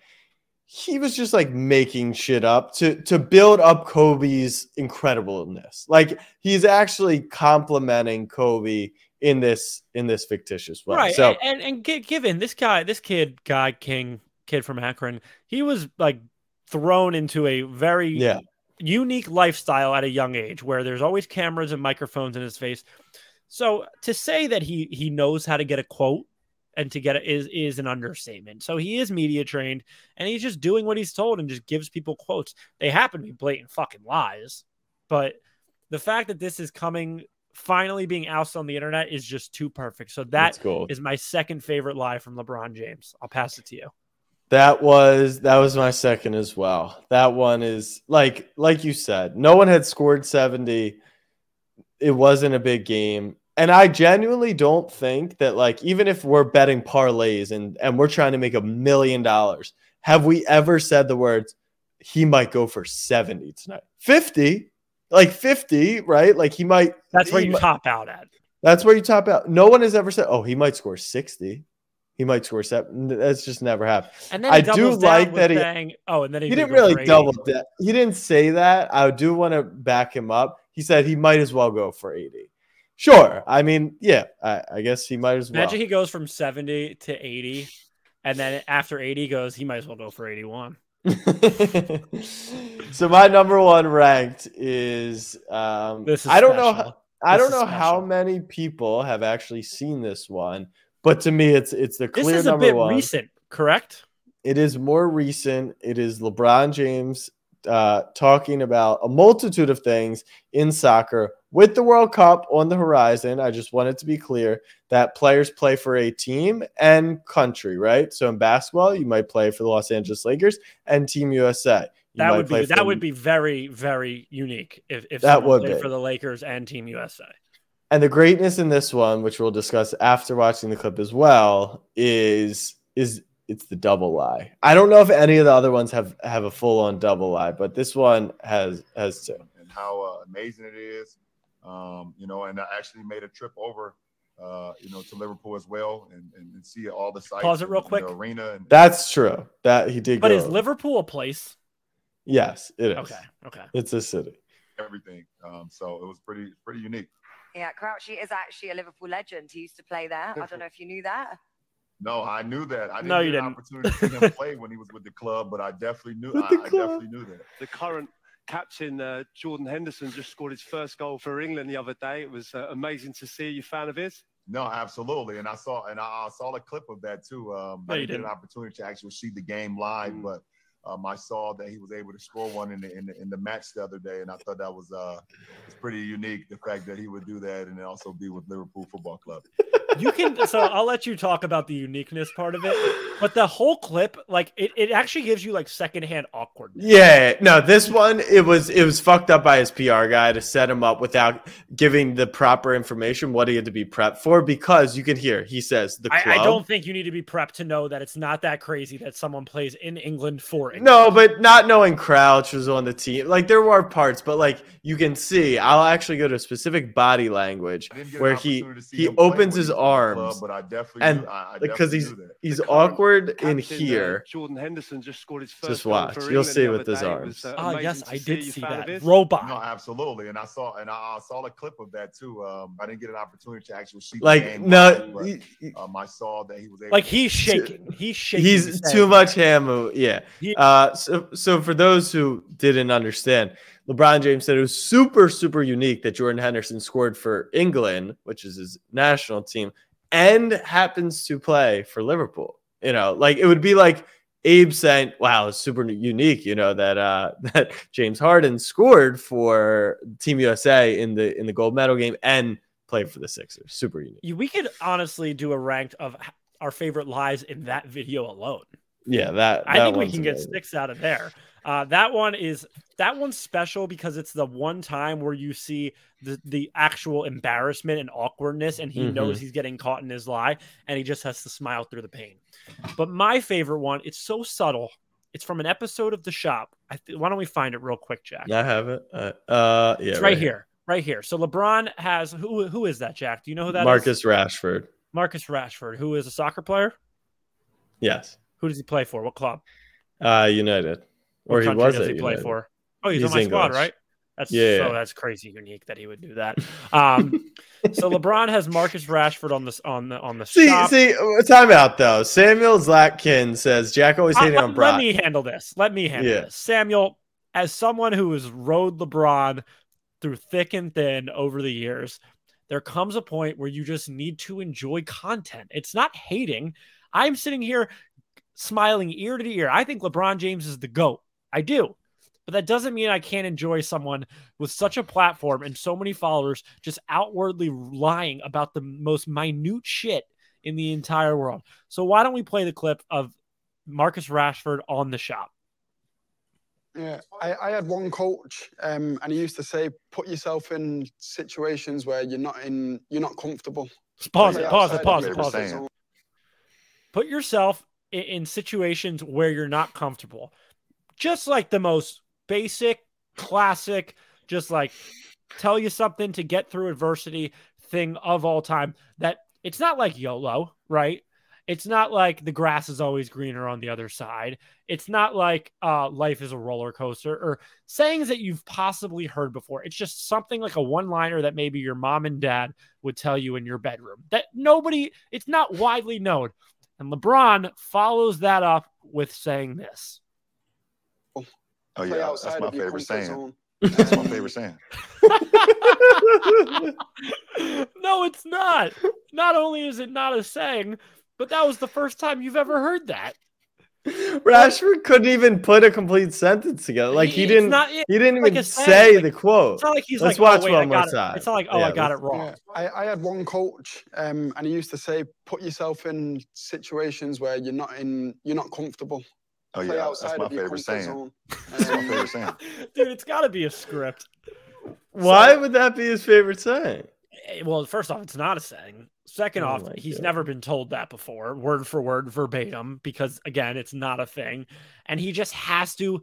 he was just like making shit up to to build up Kobe's incredibleness. Like he's actually complimenting Kobe in this in this fictitious way. right. So and, and, and given this guy, this kid, guy King, kid from Akron, he was like thrown into a very yeah, unique lifestyle at a young age where there's always cameras and microphones in his face. So to say that he he knows how to get a quote and to get it is is an understatement. So he is media trained and he's just doing what he's told and just gives people quotes. They happen to be blatant fucking lies, but the fact that this is coming finally being ousted on the internet is just too perfect. So that cool. is my second favorite lie from LeBron James. I'll pass it to you. That was that was my second as well. That one is like like you said, no one had scored 70. It wasn't a big game. And I genuinely don't think that like even if we're betting parlays and and we're trying to make a million dollars, have we ever said the words he might go for 70 tonight? 50? Like 50, right? Like he might That's where you mi- top out at. that's where you top out. No one has ever said, "Oh, he might score 60." he might score seven. That's just never happened. And then I do like that he- saying, "Oh, and then he, He didn't really 80. double that. He didn't say that. I do want to back him up. He said he might as well go for 80. Sure. I mean, yeah, I, I guess he might as well. Imagine he goes from 70 to 80, and then after 80 goes, he might as well go for 81. so my number one ranked is um This is I don't know special. how, I This don't know how many people have actually seen this one, but to me it's it's the clear This is a number bit one. recent, correct? It is more recent. It is LeBron James uh, talking about a multitude of things in soccer with the World Cup on the horizon. I just wanted to be clear that players play for a team and country, right? So in basketball, you might play for the Los Angeles Lakers and Team USA. You That would be that would be very very unique if if That would played be. for the Lakers and Team USA. And the greatness in this one, which we'll discuss after watching the clip as well, is is it's the double lie. I don't know if any of the other ones have have a full on double lie, but this one has has two. and how uh, amazing it is. Um, you know, and I actually made a trip over, uh, you know, to Liverpool as well, and, and, and see all the sites. Pause it real and quick. The arena. And, That's true. That he did. But go is over. Liverpool a place? Yes, it is. Okay, okay. It's a city. everything. Um, so it was pretty pretty unique. Yeah, Crouchy is actually a Liverpool legend. He used to play there. I don't know if you knew that. No, I knew that. I didn't No, get you an didn't. opportunity to see him play when he was with the club, but I definitely knew. I, the I definitely knew that. the current captain uh, Jordan Henderson just scored his first goal for England the other day. It was uh, amazing to see. You fan of his? No, absolutely, and I saw and I, I saw a clip of that too. Um, No, I you didn't get an opportunity to actually see the game live, Mm. but um, I saw that he was able to score one in the, in the in the match the other day, and I thought that was uh, it's pretty unique. The fact that he would do that and also be with Liverpool Football Club. You can so I'll let you talk about the uniqueness part of it, but the whole clip, like it, it actually gives you like secondhand awkwardness. Yeah, no, this one it was it was fucked up by his PR guy to set him up without giving the proper information what he had to be prepped for because you can hear he says the club. I, I don't think you need to be prepped to know that it's not that crazy that someone plays in England for England. No, but not knowing Crouch was on the team, like there were parts, but like you can see, I'll actually go to specific body language I didn't get an where he opportunity to see he opens his he was with the arms club, but I definitely and knew, I, I because he's that. he's The awkward in Captain, uh, here. Jordan Henderson just scored his first Just watch. You'll see with his arms. was, uh, Ah, yes, I did see that. Robot. No, absolutely, and I saw and I, I saw a clip of that too. Um, I didn't get an opportunity to actually see Like game no, but, he- he- um, I saw that he was able Like he's shaking. He's shaking. he's too much ham. move- Yeah. Uh, so so for those who didn't understand, LeBron James said it was super super unique that Jordan Henderson scored for England, which is his national team, and happens to play for Liverpool. You know, like it would be like Abe saying, "Wow, it's super unique." You know that uh, that James Harden scored for Team USA in the in the gold medal game and played for the Sixers. Super unique. We could honestly do a ranked of our favorite lies in that video alone. Yeah, that. I think we can get amazing. six out of there. Uh, that one is that one's special because it's the one time where you see the the actual embarrassment and awkwardness, and he knows Mm-hmm. he's getting caught in his lie, and he just has to smile through the pain. But my favorite one, it's so subtle. It's from an episode of The Shop. I th- why don't we find it real quick, Jack? I have it. Uh, uh yeah, it's right, here, right here. So LeBron has who? Who is that, Jack? Do you know who that is? Marcus Rashford. Marcus Rashford, who is a soccer player. Yes. Who does he play for? What club? Uh United. Or he country was does he play United. for? Oh, he's, He's on my squad, right? That's Yeah, so that's crazy unique that he would do that. Um, so LeBron has Marcus Rashford on this on the on the See, shop. see, uh, time out though. Samuel Zlatkin says Jack always Uh, hating let, on let me handle this. Let me handle Yeah. this. Samuel, as someone who has rode LeBron through thick and thin over the years, there comes a point where you just need to enjoy content. It's not hating. I'm sitting here smiling ear to ear. I think LeBron James is the GOAT. I do. But that doesn't mean I can't enjoy someone with such a platform and so many followers just outwardly lying about the most minute shit in the entire world. So why don't we play the clip of Marcus Rashford on the shop? Yeah, I, I had one coach, um, and he used to say, "Put yourself in situations where you're not in, you're not comfortable." Pause it, pause it, pause it, pause it. Put yourself in, in situations where you're not comfortable. Just like the most basic, classic, just like tell you something to get through adversity thing of all time. That it's not like YOLO, right? It's not like the grass is always greener on the other side. It's not like uh, life is a roller coaster or sayings that you've possibly heard before. It's just something like a one liner that maybe your mom and dad would tell you in your bedroom that nobody, it's not widely known. And LeBron follows that up with saying this. Oh Play yeah, that's my of your favorite saying. That's my favorite saying. no, it's not. Not only is it not a saying, but that was the first time you've ever heard that. Rashford couldn't even put a complete sentence together. Like he It's didn't. not- he didn't like even say like- the quote. It's not like he's Let's like, watch oh, wait, one I more it. time. It's not like, oh, Yeah, I got it wrong. Yeah, I, I had one coach, um, and he used to say, "Put yourself in situations where you're not in, you're not comfortable. Oh yeah, that's my favorite saying. zone." That's my favorite saying. Dude, it's got to be a script. Why would that be his favorite saying? Eh, Well, first off, it's not a saying. Second Oh off, he's God. never been told that before, word for word, verbatim, because again, it's not a thing. And he just has to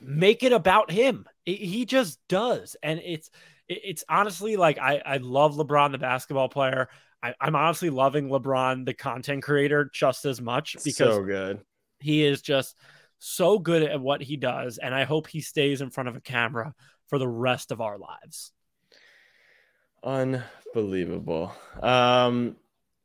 make it about him. He just does. And it's it's honestly like I, I love LeBron, the basketball player. I, I'm honestly loving LeBron, the content creator, just as much because so good. He is just so good at what he does. And I hope he stays in front of a camera for the rest of our lives. Unbelievable. Um,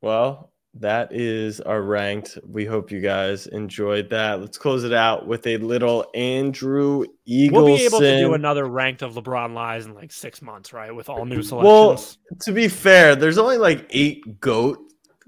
well, that is our ranked. We hope you guys enjoyed that. Let's close it out with a little Andrew Eagleson. We'll be able to do another ranked of LeBron lies in like six months, right? With all new selections. Well, to be fair, there's only like eight goat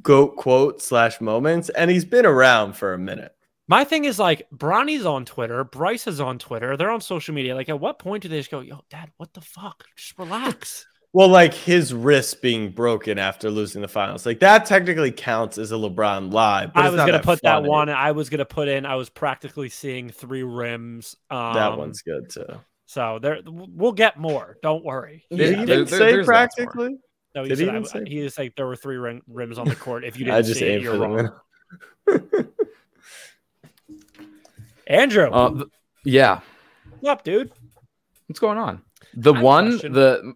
goat quote slash moments, and he's been around for a minute. My thing is like Bronny's on Twitter, Bryce is on Twitter, they're on social media. Like, at what point do they just go, "Yo, Dad, what the fuck? Just relax." Well, like his wrist being broken after losing the finals, like that technically counts as a LeBron lie. But I was gonna put that funny. one. I was gonna put in. I was practically seeing three rims. Um, that one's good too. So there, we'll get more. Don't worry. Did Yeah, he there- even there- say there's lots more. practically? No, he Did he said, even I- say- he just like there were three rim, rims on the court. If you didn't I just see it, you're for wrong. Andrew, Uh, th- yeah. what's up, dude? What's going on? The one, the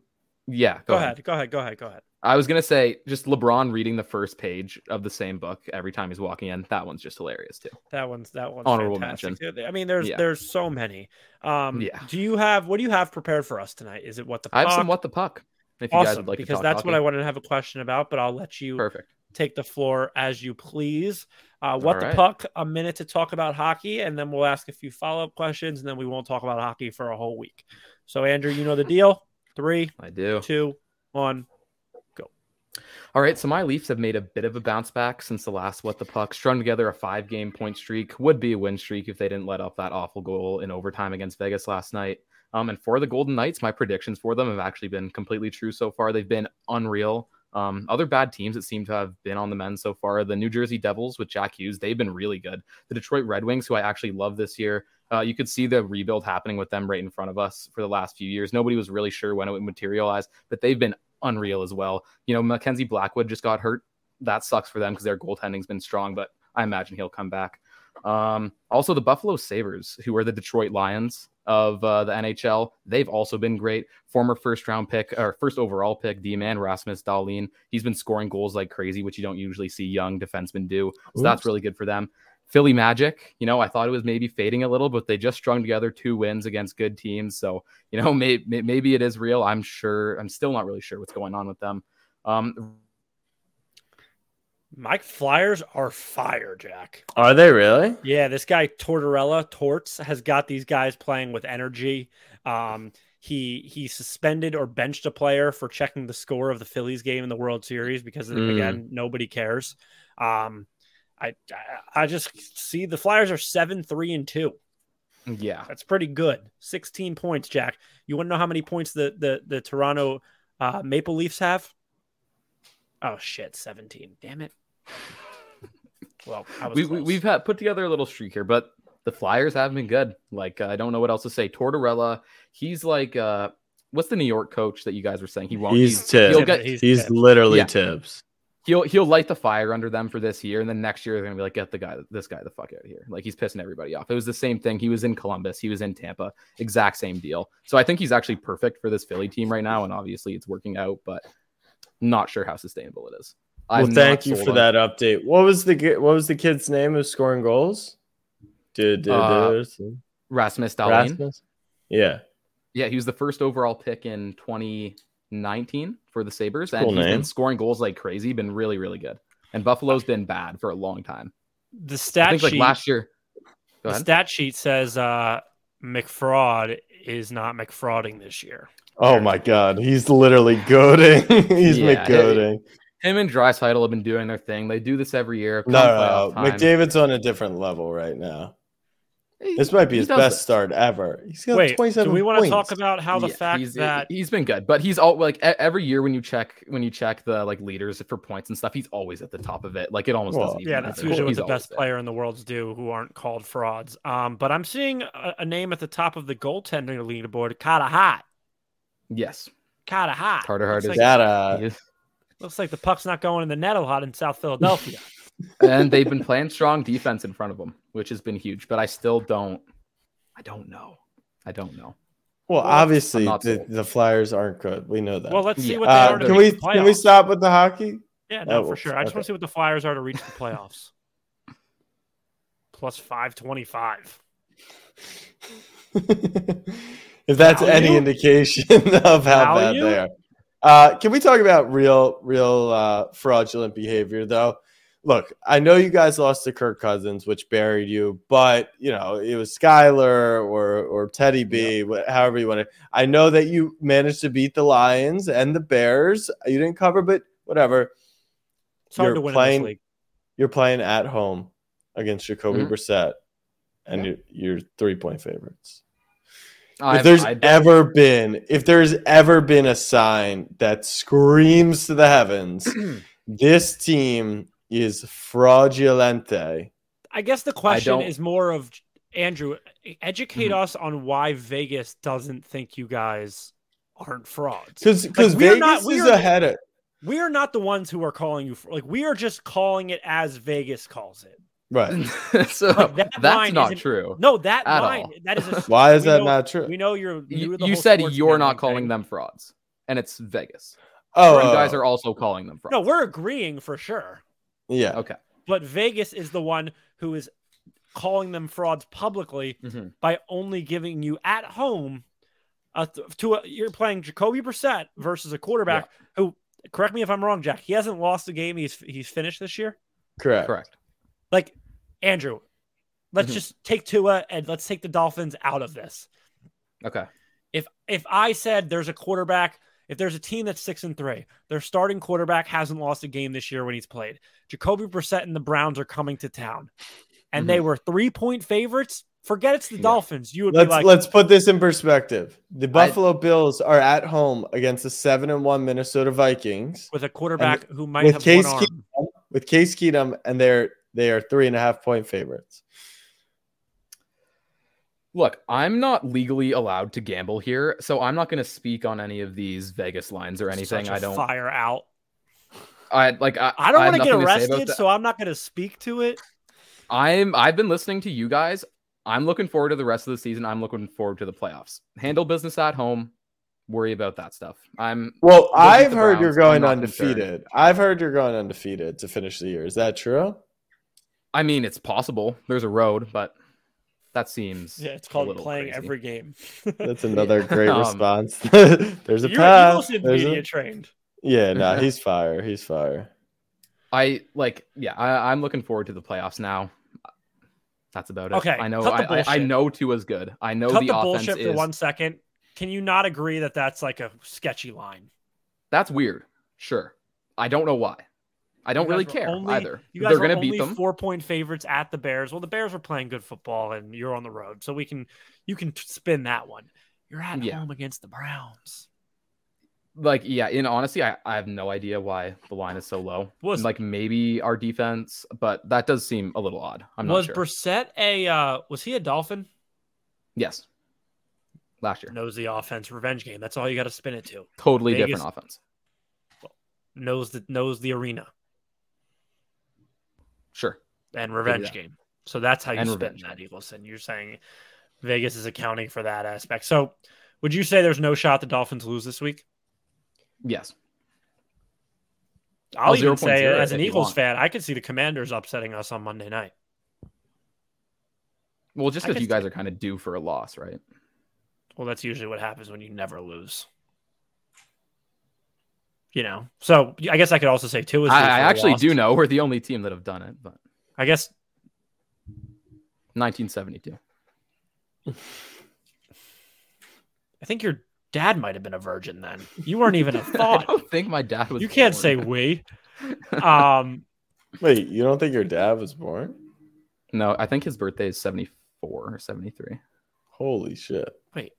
yeah. Go, ahead. Go ahead. Go ahead. Go ahead. I was gonna say just LeBron reading the first page of the same book every time he's walking in. That one's just hilarious too. That one's that one's Honorable mention. too. I mean, there's Yeah. there's so many. Um, Yeah. Do you have what do you have prepared for us tonight? Is it what the I have some what the puck. If you guys awesome would like to because talk that's what I wanted to have a question about, but I'll let you Perfect. Take the floor as you please. Uh, what All the puck? A minute to talk about hockey, and then we'll ask a few follow up questions, and then we won't talk about hockey for a whole week. So, Andrew, you know the deal. Three, I do. two, one. Go. All right, so my Leafs have made a bit of a bounce back since the last what the puck strung together a five game point streak. Would be a win streak if they didn't let up that awful goal in overtime against Vegas last night. Um, and for the Golden Knights, my predictions for them have actually been completely true so far. They've been unreal. Um, other bad teams that seem to have been on the mend so far, the New Jersey Devils with Jack Hughes, they've been really good. The Detroit Red Wings, who I actually love this year, uh, you could see the rebuild happening with them right in front of us for the last few years. Nobody was really sure when it would materialize, but they've been unreal as well. You know, Mackenzie Blackwood just got hurt. That sucks for them because their goaltending's been strong, but I imagine he'll come back. Um, also, the Buffalo Sabres, who are the Detroit Lions of uh, the NHL, they've also been great. Former first round pick or first overall pick, D man Rasmus Dahlin, he's been scoring goals like crazy, which you don't usually see young defensemen do. So that's really good for them. Philly Magic, you know, I thought it was maybe fading a little, but they just strung together two wins against good teams. So, you know, may, may, maybe it is real. I'm sure. I'm still not really sure what's going on with them. Um, Mike Flyers are fire, Jack. Are they really? Yeah, this guy Tortorella Torts has got these guys playing with energy. Um, he he suspended or benched a player for checking the score of the Phillies game in the World Series because Mm. again nobody cares. Um, I I- I just see the Flyers are seven three and two. yeah. That's pretty good. Sixteen points, Jack. You want to know how many points the the the Toronto uh, Maple Leafs have? Oh shit, seventeen. Damn it. Well, I was we, we, close. we've had put together a little streak here, but the Flyers haven't been good. Like, uh, I don't know what else to say. Tortorella, he's like, uh, what's the New York coach that you guys were saying? He won't. He's he'll Thibs. get- He's, Thibs. literally Yeah. Thibs. he'll he'll light the fire under them for this year, and then next year they're gonna be like, get the guy, this guy, the fuck out of here. Like he's pissing everybody off. It was the same thing. He was in Columbus, he was in Tampa, exact same deal. So I think he's actually perfect for this Philly team right now, and obviously it's working out, but not sure how sustainable it is. Well, I'm thank you for on- that update. What was the what was the kid's name who's scoring goals? Did, did, Uh, Rasmus Dahlin. Rasmus? Yeah. Yeah, he was the first overall pick in 2019 for the Sabres, and Cool he's name. been scoring goals like crazy. Been really, really good. And Buffalo's been bad for a long time. The I stat think like sheet. last year. The stat sheet says uh, McFraud is not McFrauding this year. Oh my god, he's literally goading. he's Yeah, McGoading. Him and Draisaitl have been doing their thing. They do this every year. Come No, no, no. McDavid's on a different level right now. This might be he his best this. start ever. He's got Wait, 27 do we want to talk about how the Yeah, fact he's, that he's been good, but he's all like every year when you check when you check the like leaders for points and stuff, he's always at the top of it. Like it almost Well, doesn't. Even yeah, that's matter. usually what He's the best there. player in the world's do who aren't called frauds. Um, but I'm seeing a, a name at the top of the goaltending leaderboard, kind of Hart. Yes, Carter Hart. Carter Hart looks is like, That uh, looks like the puck's not going in the net a lot in South Philadelphia. and they've been playing strong defense in front of them, which has been huge. But I still don't. I don't know. I don't know. well, Well, obviously the, the Flyers aren't good. We know that. well, let's see Yeah. what they uh, are to can reach we the can we stop with the hockey? Yeah, no, Oh, for sure. I just okay. want to see what the Flyers are to reach the playoffs. Plus five twenty-five. if that's any indication of how bad Value? they are. Uh, can we talk about real, real uh, fraudulent behavior, though? Look, I know you guys lost to Kirk Cousins, which buried you, but you know it was Skylar or or Teddy B, wh- however you want to. I know that you managed to beat the Lions and the Bears. You didn't cover, but whatever. It's hard You're to win playing- this league. You're playing at home against Jacoby Mhm. Brissett, and you're, you're three point favorites if I've- there's I don't- ever been if there's ever been a sign that screams to the heavens this team is fraudulente I guess the question is more of Andrew, educate Mm-hmm. us on why Vegas doesn't think you guys aren't frauds. because because we're vegas not- is are- ahead of We are not the ones who are calling you fr- like we are just calling it as Vegas calls it. Right so Like, that that's line not true. No, that line all. that is a, why is that know- not true We know you're You, to you said you're not calling thing. them frauds, and it's Vegas. oh you guys oh, are also calling them frauds. No, we're agreeing for sure. yeah okay. But Vegas is the one who is calling them frauds publicly Mhm. by only giving you at home a, to a, you're playing Jacoby Brissett versus a quarterback who correct me if I'm wrong, Jack. He hasn't lost a game he's he's finished this year. correct Correct. Like Andrew, let's Mhm. just take Tua and let's take the Dolphins out of this. Okay. If if I said there's a quarterback, if there's a team that's six and three, their starting quarterback hasn't lost a game this year when he's played. Jacoby Brissett and the Browns are coming to town, and they were three point favorites. Forget it's the Yeah. Dolphins. You would let's be like, let's put this in perspective the buffalo bills are at home against the seven and one minnesota vikings with a quarterback who might with have case one arm. keenum, with case keenum and they're they are three and a half point favorites Look, I'm not legally allowed to gamble here, so I'm not going to speak on any of these Vegas lines or anything. Such a I don't. fire out. I like. I, I don't want to get nothing say about arrested, that. so I'm not going to speak to it. I'm. I've been listening to you guys. I'm looking forward to the rest of the season. I'm looking forward to the playoffs. Handle business at home. Worry about that stuff. I'm. well We'll i've the heard you're going not concerned. undefeated i've heard you're going undefeated to finish the year is that true I mean, it's possible. There's a road, but that seems. Yeah, it's called playing crazy. every game. that's another great Um, response there's a You're path Eagles There's media a- trained. yeah no he's fire he's fire I like. Yeah, I, I'm looking forward to the playoffs now. That's about it. Okay, I know. I, I, I bullshit. know Tua's good. I know Cut the, the, offense bullshit is. for one second. Can you not agree that that's like a sketchy line? That's weird. Sure. I don't know why. I don't really care only- either. You guys They're going to beat them. four point favorites at the Bears. Well, the Bears are playing good football, and you're on the road, so we can you can spin that one. You're at Yeah. home against the Browns. Like, yeah, in honesty, I, I have no idea why the line is so low. Was- like maybe our defense, but that does seem a little odd. I'm not sure. was. Brissett a uh, was he a Dolphin? yes. Last year. Knows the offense, revenge game. That's all you got to spin it to. Totally Vegas- different offense. Knows the knows the arena Sure. and revenge game. So that's how you And spin revenge that, Eagleson. You're saying Vegas is accounting for that aspect. So would you say there's no shot the Dolphins lose this week? Yes. I'll Oh, even 0.0 say, as an Eagles fan, I could see the Commanders upsetting us on Monday night. Well, just because you guys are kind of due for a loss, right? Well, that's usually what happens when you never lose. You know, so I guess I could also say two is. I, I actually loss. do know we're the only team that have done it, but I guess 1972. I think your dad might have been a virgin then. You weren't even a thought. I don't think my dad was. you can't born. say we. Um, Wait, you don't think your dad was born? No, I think his birthday is 74 or 73. Holy shit. wait,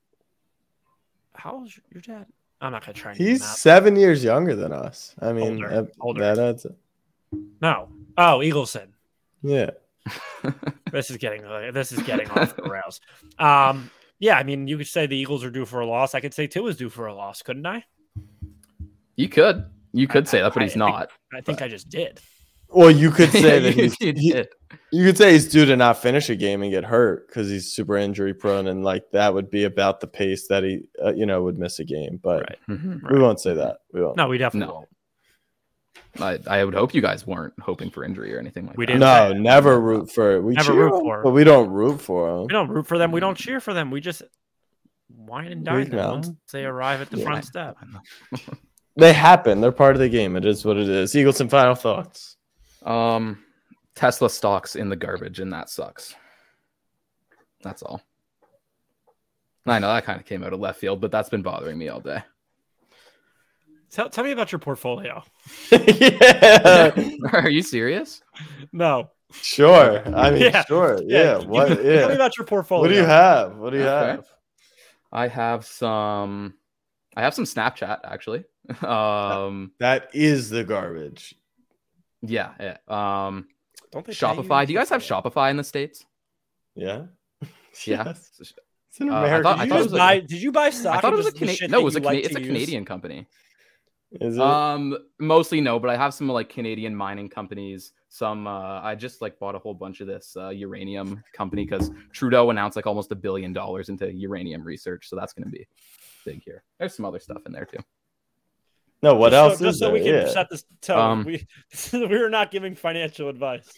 how's your dad? I'm not gonna try. And He's seven years younger than us. I mean, Older, that, older. that adds up. no. Oh, Eagleson. Yeah. This is getting uh, this is getting off the rails. Um, yeah, I mean, you could say the Eagles are due for a loss. I could say Tua is due for a loss, couldn't I? You could. You could say that, but I he's think- not. I think I just did. Well, you could say that he's, you he- did. You could say he's due to not finish a game and get hurt because he's super injury prone, and like that would be about the pace that he, uh, you know, would miss a game. But Right. Mhm. we won't say that. We won't. No, we definitely No. won't. I, I would hope you guys weren't hoping for injury or anything like We that. didn't. No, say it. never root for. We Never cheer root 'em, for 'em. but we don't root for them. We don't root for them. We don't cheer for them. We just wine and dine Weak them once they arrive at the Yeah. front step. They happen. They're part of the game. It is what it is. Eagles and final thoughts. Um, Tesla stocks in the garbage, and that sucks. That's all. I know that kind of came out of left field, but that's been bothering me all day. Tell, tell me about your portfolio. yeah, Are you serious? No. sure. I mean, Yeah. sure. Yeah. What? yeah. Tell me about your portfolio. What do you have? What do you Okay. have? I have some. I have some Snapchat actually. Um, That is the garbage. yeah, yeah. Um, Don't they pay you Shopify. Do you guys have? Shopify in the states? Yeah. Yeah. Yes. It's an Uh, I American. thought- I Did thought you, it just was a- buy, did you buy stock? I thought it was a Canadian. the no, it was a you like Cana- it's a use? Canadian company. is it? Um, mostly no, but I have some like Canadian mining companies. Some uh, I just like bought a whole bunch of this uh, uranium company because Trudeau announced like almost a billion dollars into uranium research, so that's going to be big here. There's some other stuff in there too. No. What Just else So, is just so there? we can yeah. set this tone. Um, we, we are not giving financial advice.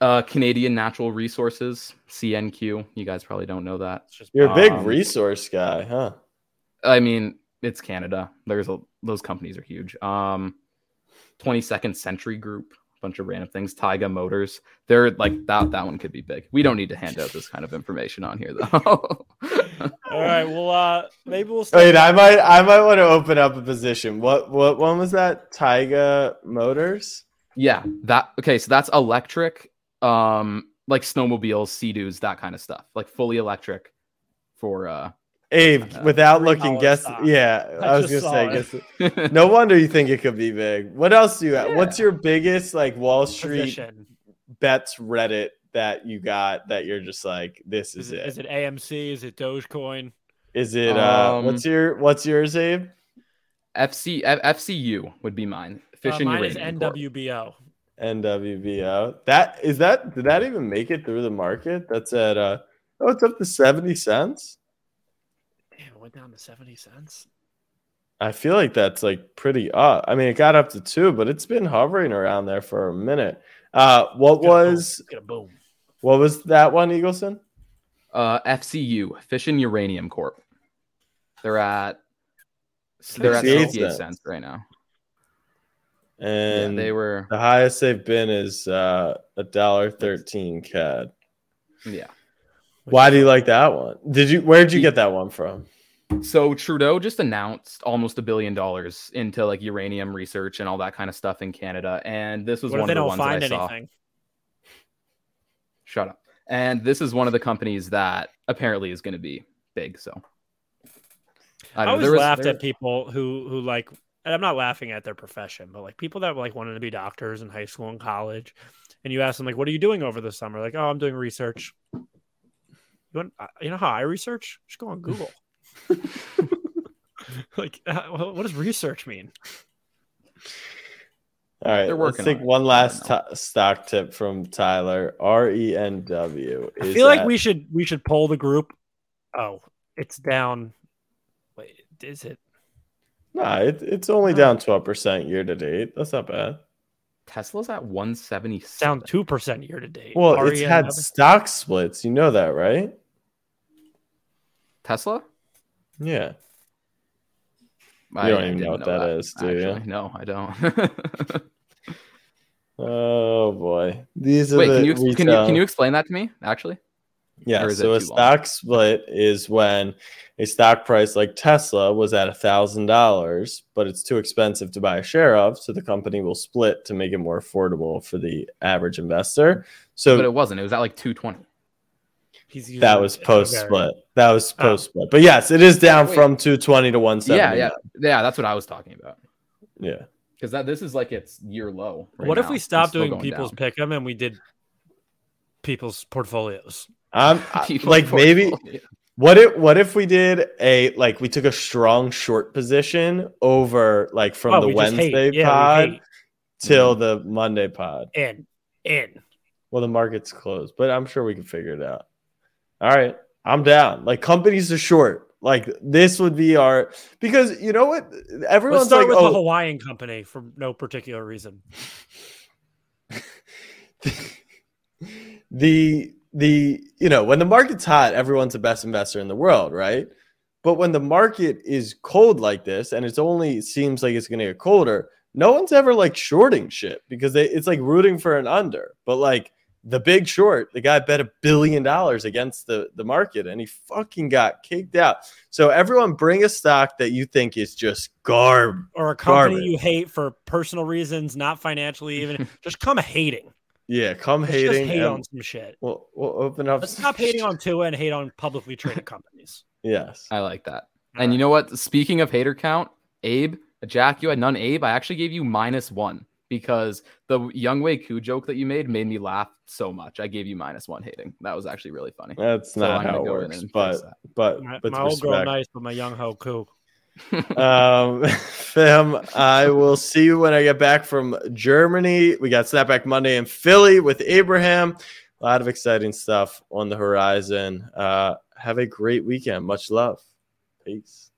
Uh, Canadian Natural Resources (CNQ). You guys probably don't know that. Just You're a big Um, resource guy, huh? I mean, it's Canada. There's a those companies are huge. Um, 22nd Century Group, a bunch of random things. Taiga Motors. They're like that. That one could be big. We don't need to hand out this kind of information on here, though. All right. Well, uh, maybe we'll. Wait, I might, I might want to open up a position. What, what one was that? Taiga Motors. yeah, that. Okay, so that's electric. Um, like snowmobiles, sea-doos, that kind of stuff. Like fully electric. For uh, Abe, Uh, without $3 looking, guess. stock. Yeah, I I, was just gonna say. Guess, no wonder you think it could be big. What else do you have? What's your biggest like Wall Street position. bets Reddit that you got that you're just like, this is, Is it, it? is it AMC? Is it Dogecoin? Is it? Uh, Um, what's your What's yours, Abe? FC F- FCU would be mine. Fish Uh, and mine is Uranium Corp. NWBO. NWBO. That is that. Did that even make it through the market? That's at. uh Oh, it's up to seventy cents. Damn, it went down to seventy cents. I feel like that's like pretty up. I mean, it got up to two, but it's been hovering around there for a minute. Uh, what Get was Get a boom. what was that one, Eagleson? Uh, FCU, Fission Uranium Corp. They're at they're at 68 68 cents. cents right now. And yeah, they were the highest they've been is uh a dollar thirteen CAD. yeah. Why do you like that one? Did you where'd you get that one from? So Trudeau just announced almost a billion dollars into like uranium research and all that kind of stuff in Canada, and this was What one of the ones that I saw. anything? Shut up. And this is one of the companies that apparently is going to be big. So I, don't know, always was- laughed there- at people who who like. And I'm not laughing at their profession, but like people that like wanted to be doctors in high school and college, and you ask them like, "What are you doing over the summer?" Like, "Oh, I'm doing research." You want, uh, you know how I research? Just go on Google. like, uh, what does research mean? All right, They're let's take on one last t- stock tip from Tyler. R E N W. I feel like we should we should poll the group. Oh, it's down. Wait, is it? Nah, it, it's only down 12% year to date. That's not bad. Tesla's at 170. Down two percent year to date. Well, it's had stock splits. You know that, right? Tesla? Yeah. I- You don't I even know what that is, do you? No, I don't. Oh boy, these are Wait, the can you, ex- can you can you explain that to me? Actually, Yeah, so a too long? stock split is when a stock price like Tesla was at a thousand dollars, but it's too expensive to buy a share of, so the company will split to make it more affordable for the average investor. So but it wasn't. It was at like 220. He's using that was post split. That was Oh. post split. But yes, it is down wait. from 220 to 170. Yeah, yeah, yeah. That's what I was talking about. Yeah. Because that this is like its year low. right what if we stopped doing people's down. pick 'em and we did people's portfolios? I'm People's like maybe what if what if we did a like we took a strong short position over like from Oh, the we. Wednesday Yeah, pod hate. till the Monday pod. In, in. Well, the market's closed, but I'm sure we can figure it out. All right, I'm down. Like companies are short. Like this would be our because you know what everyone's start like, with oh, the Hawaiian company for no particular reason. the the you know when the market's hot everyone's the best investor in the world right but when the market is cold like this and it's only seems like it's going to get colder no one's ever like shorting shit because they, it's like rooting for an under but like the big short the guy bet a billion dollars against the the market and he fucking got kicked out so everyone bring a stock that you think is just garb Or a company Garbage. you hate for personal reasons, not financially even. just come hating. yeah come Let's hating just hate on some shit. we'll, we'll open up Let's stop hating on Tua and hate on publicly traded companies. yes I like that. And you know what? Speaking of hater count, Abe, Jack, you had none. Abe, I actually gave you minus one because the Young Ho Koo joke that you made made me laugh so much. I gave you minus one hating. That was actually really funny. That's So not I'm how it go works, and but but My, with my old girl nice, but my young ho cool. um, fam, I will see you when I get back from Germany. We got Snapback Monday in Philly with Abraham. A lot of exciting stuff on the horizon. Uh, have a great weekend. Much love. Peace.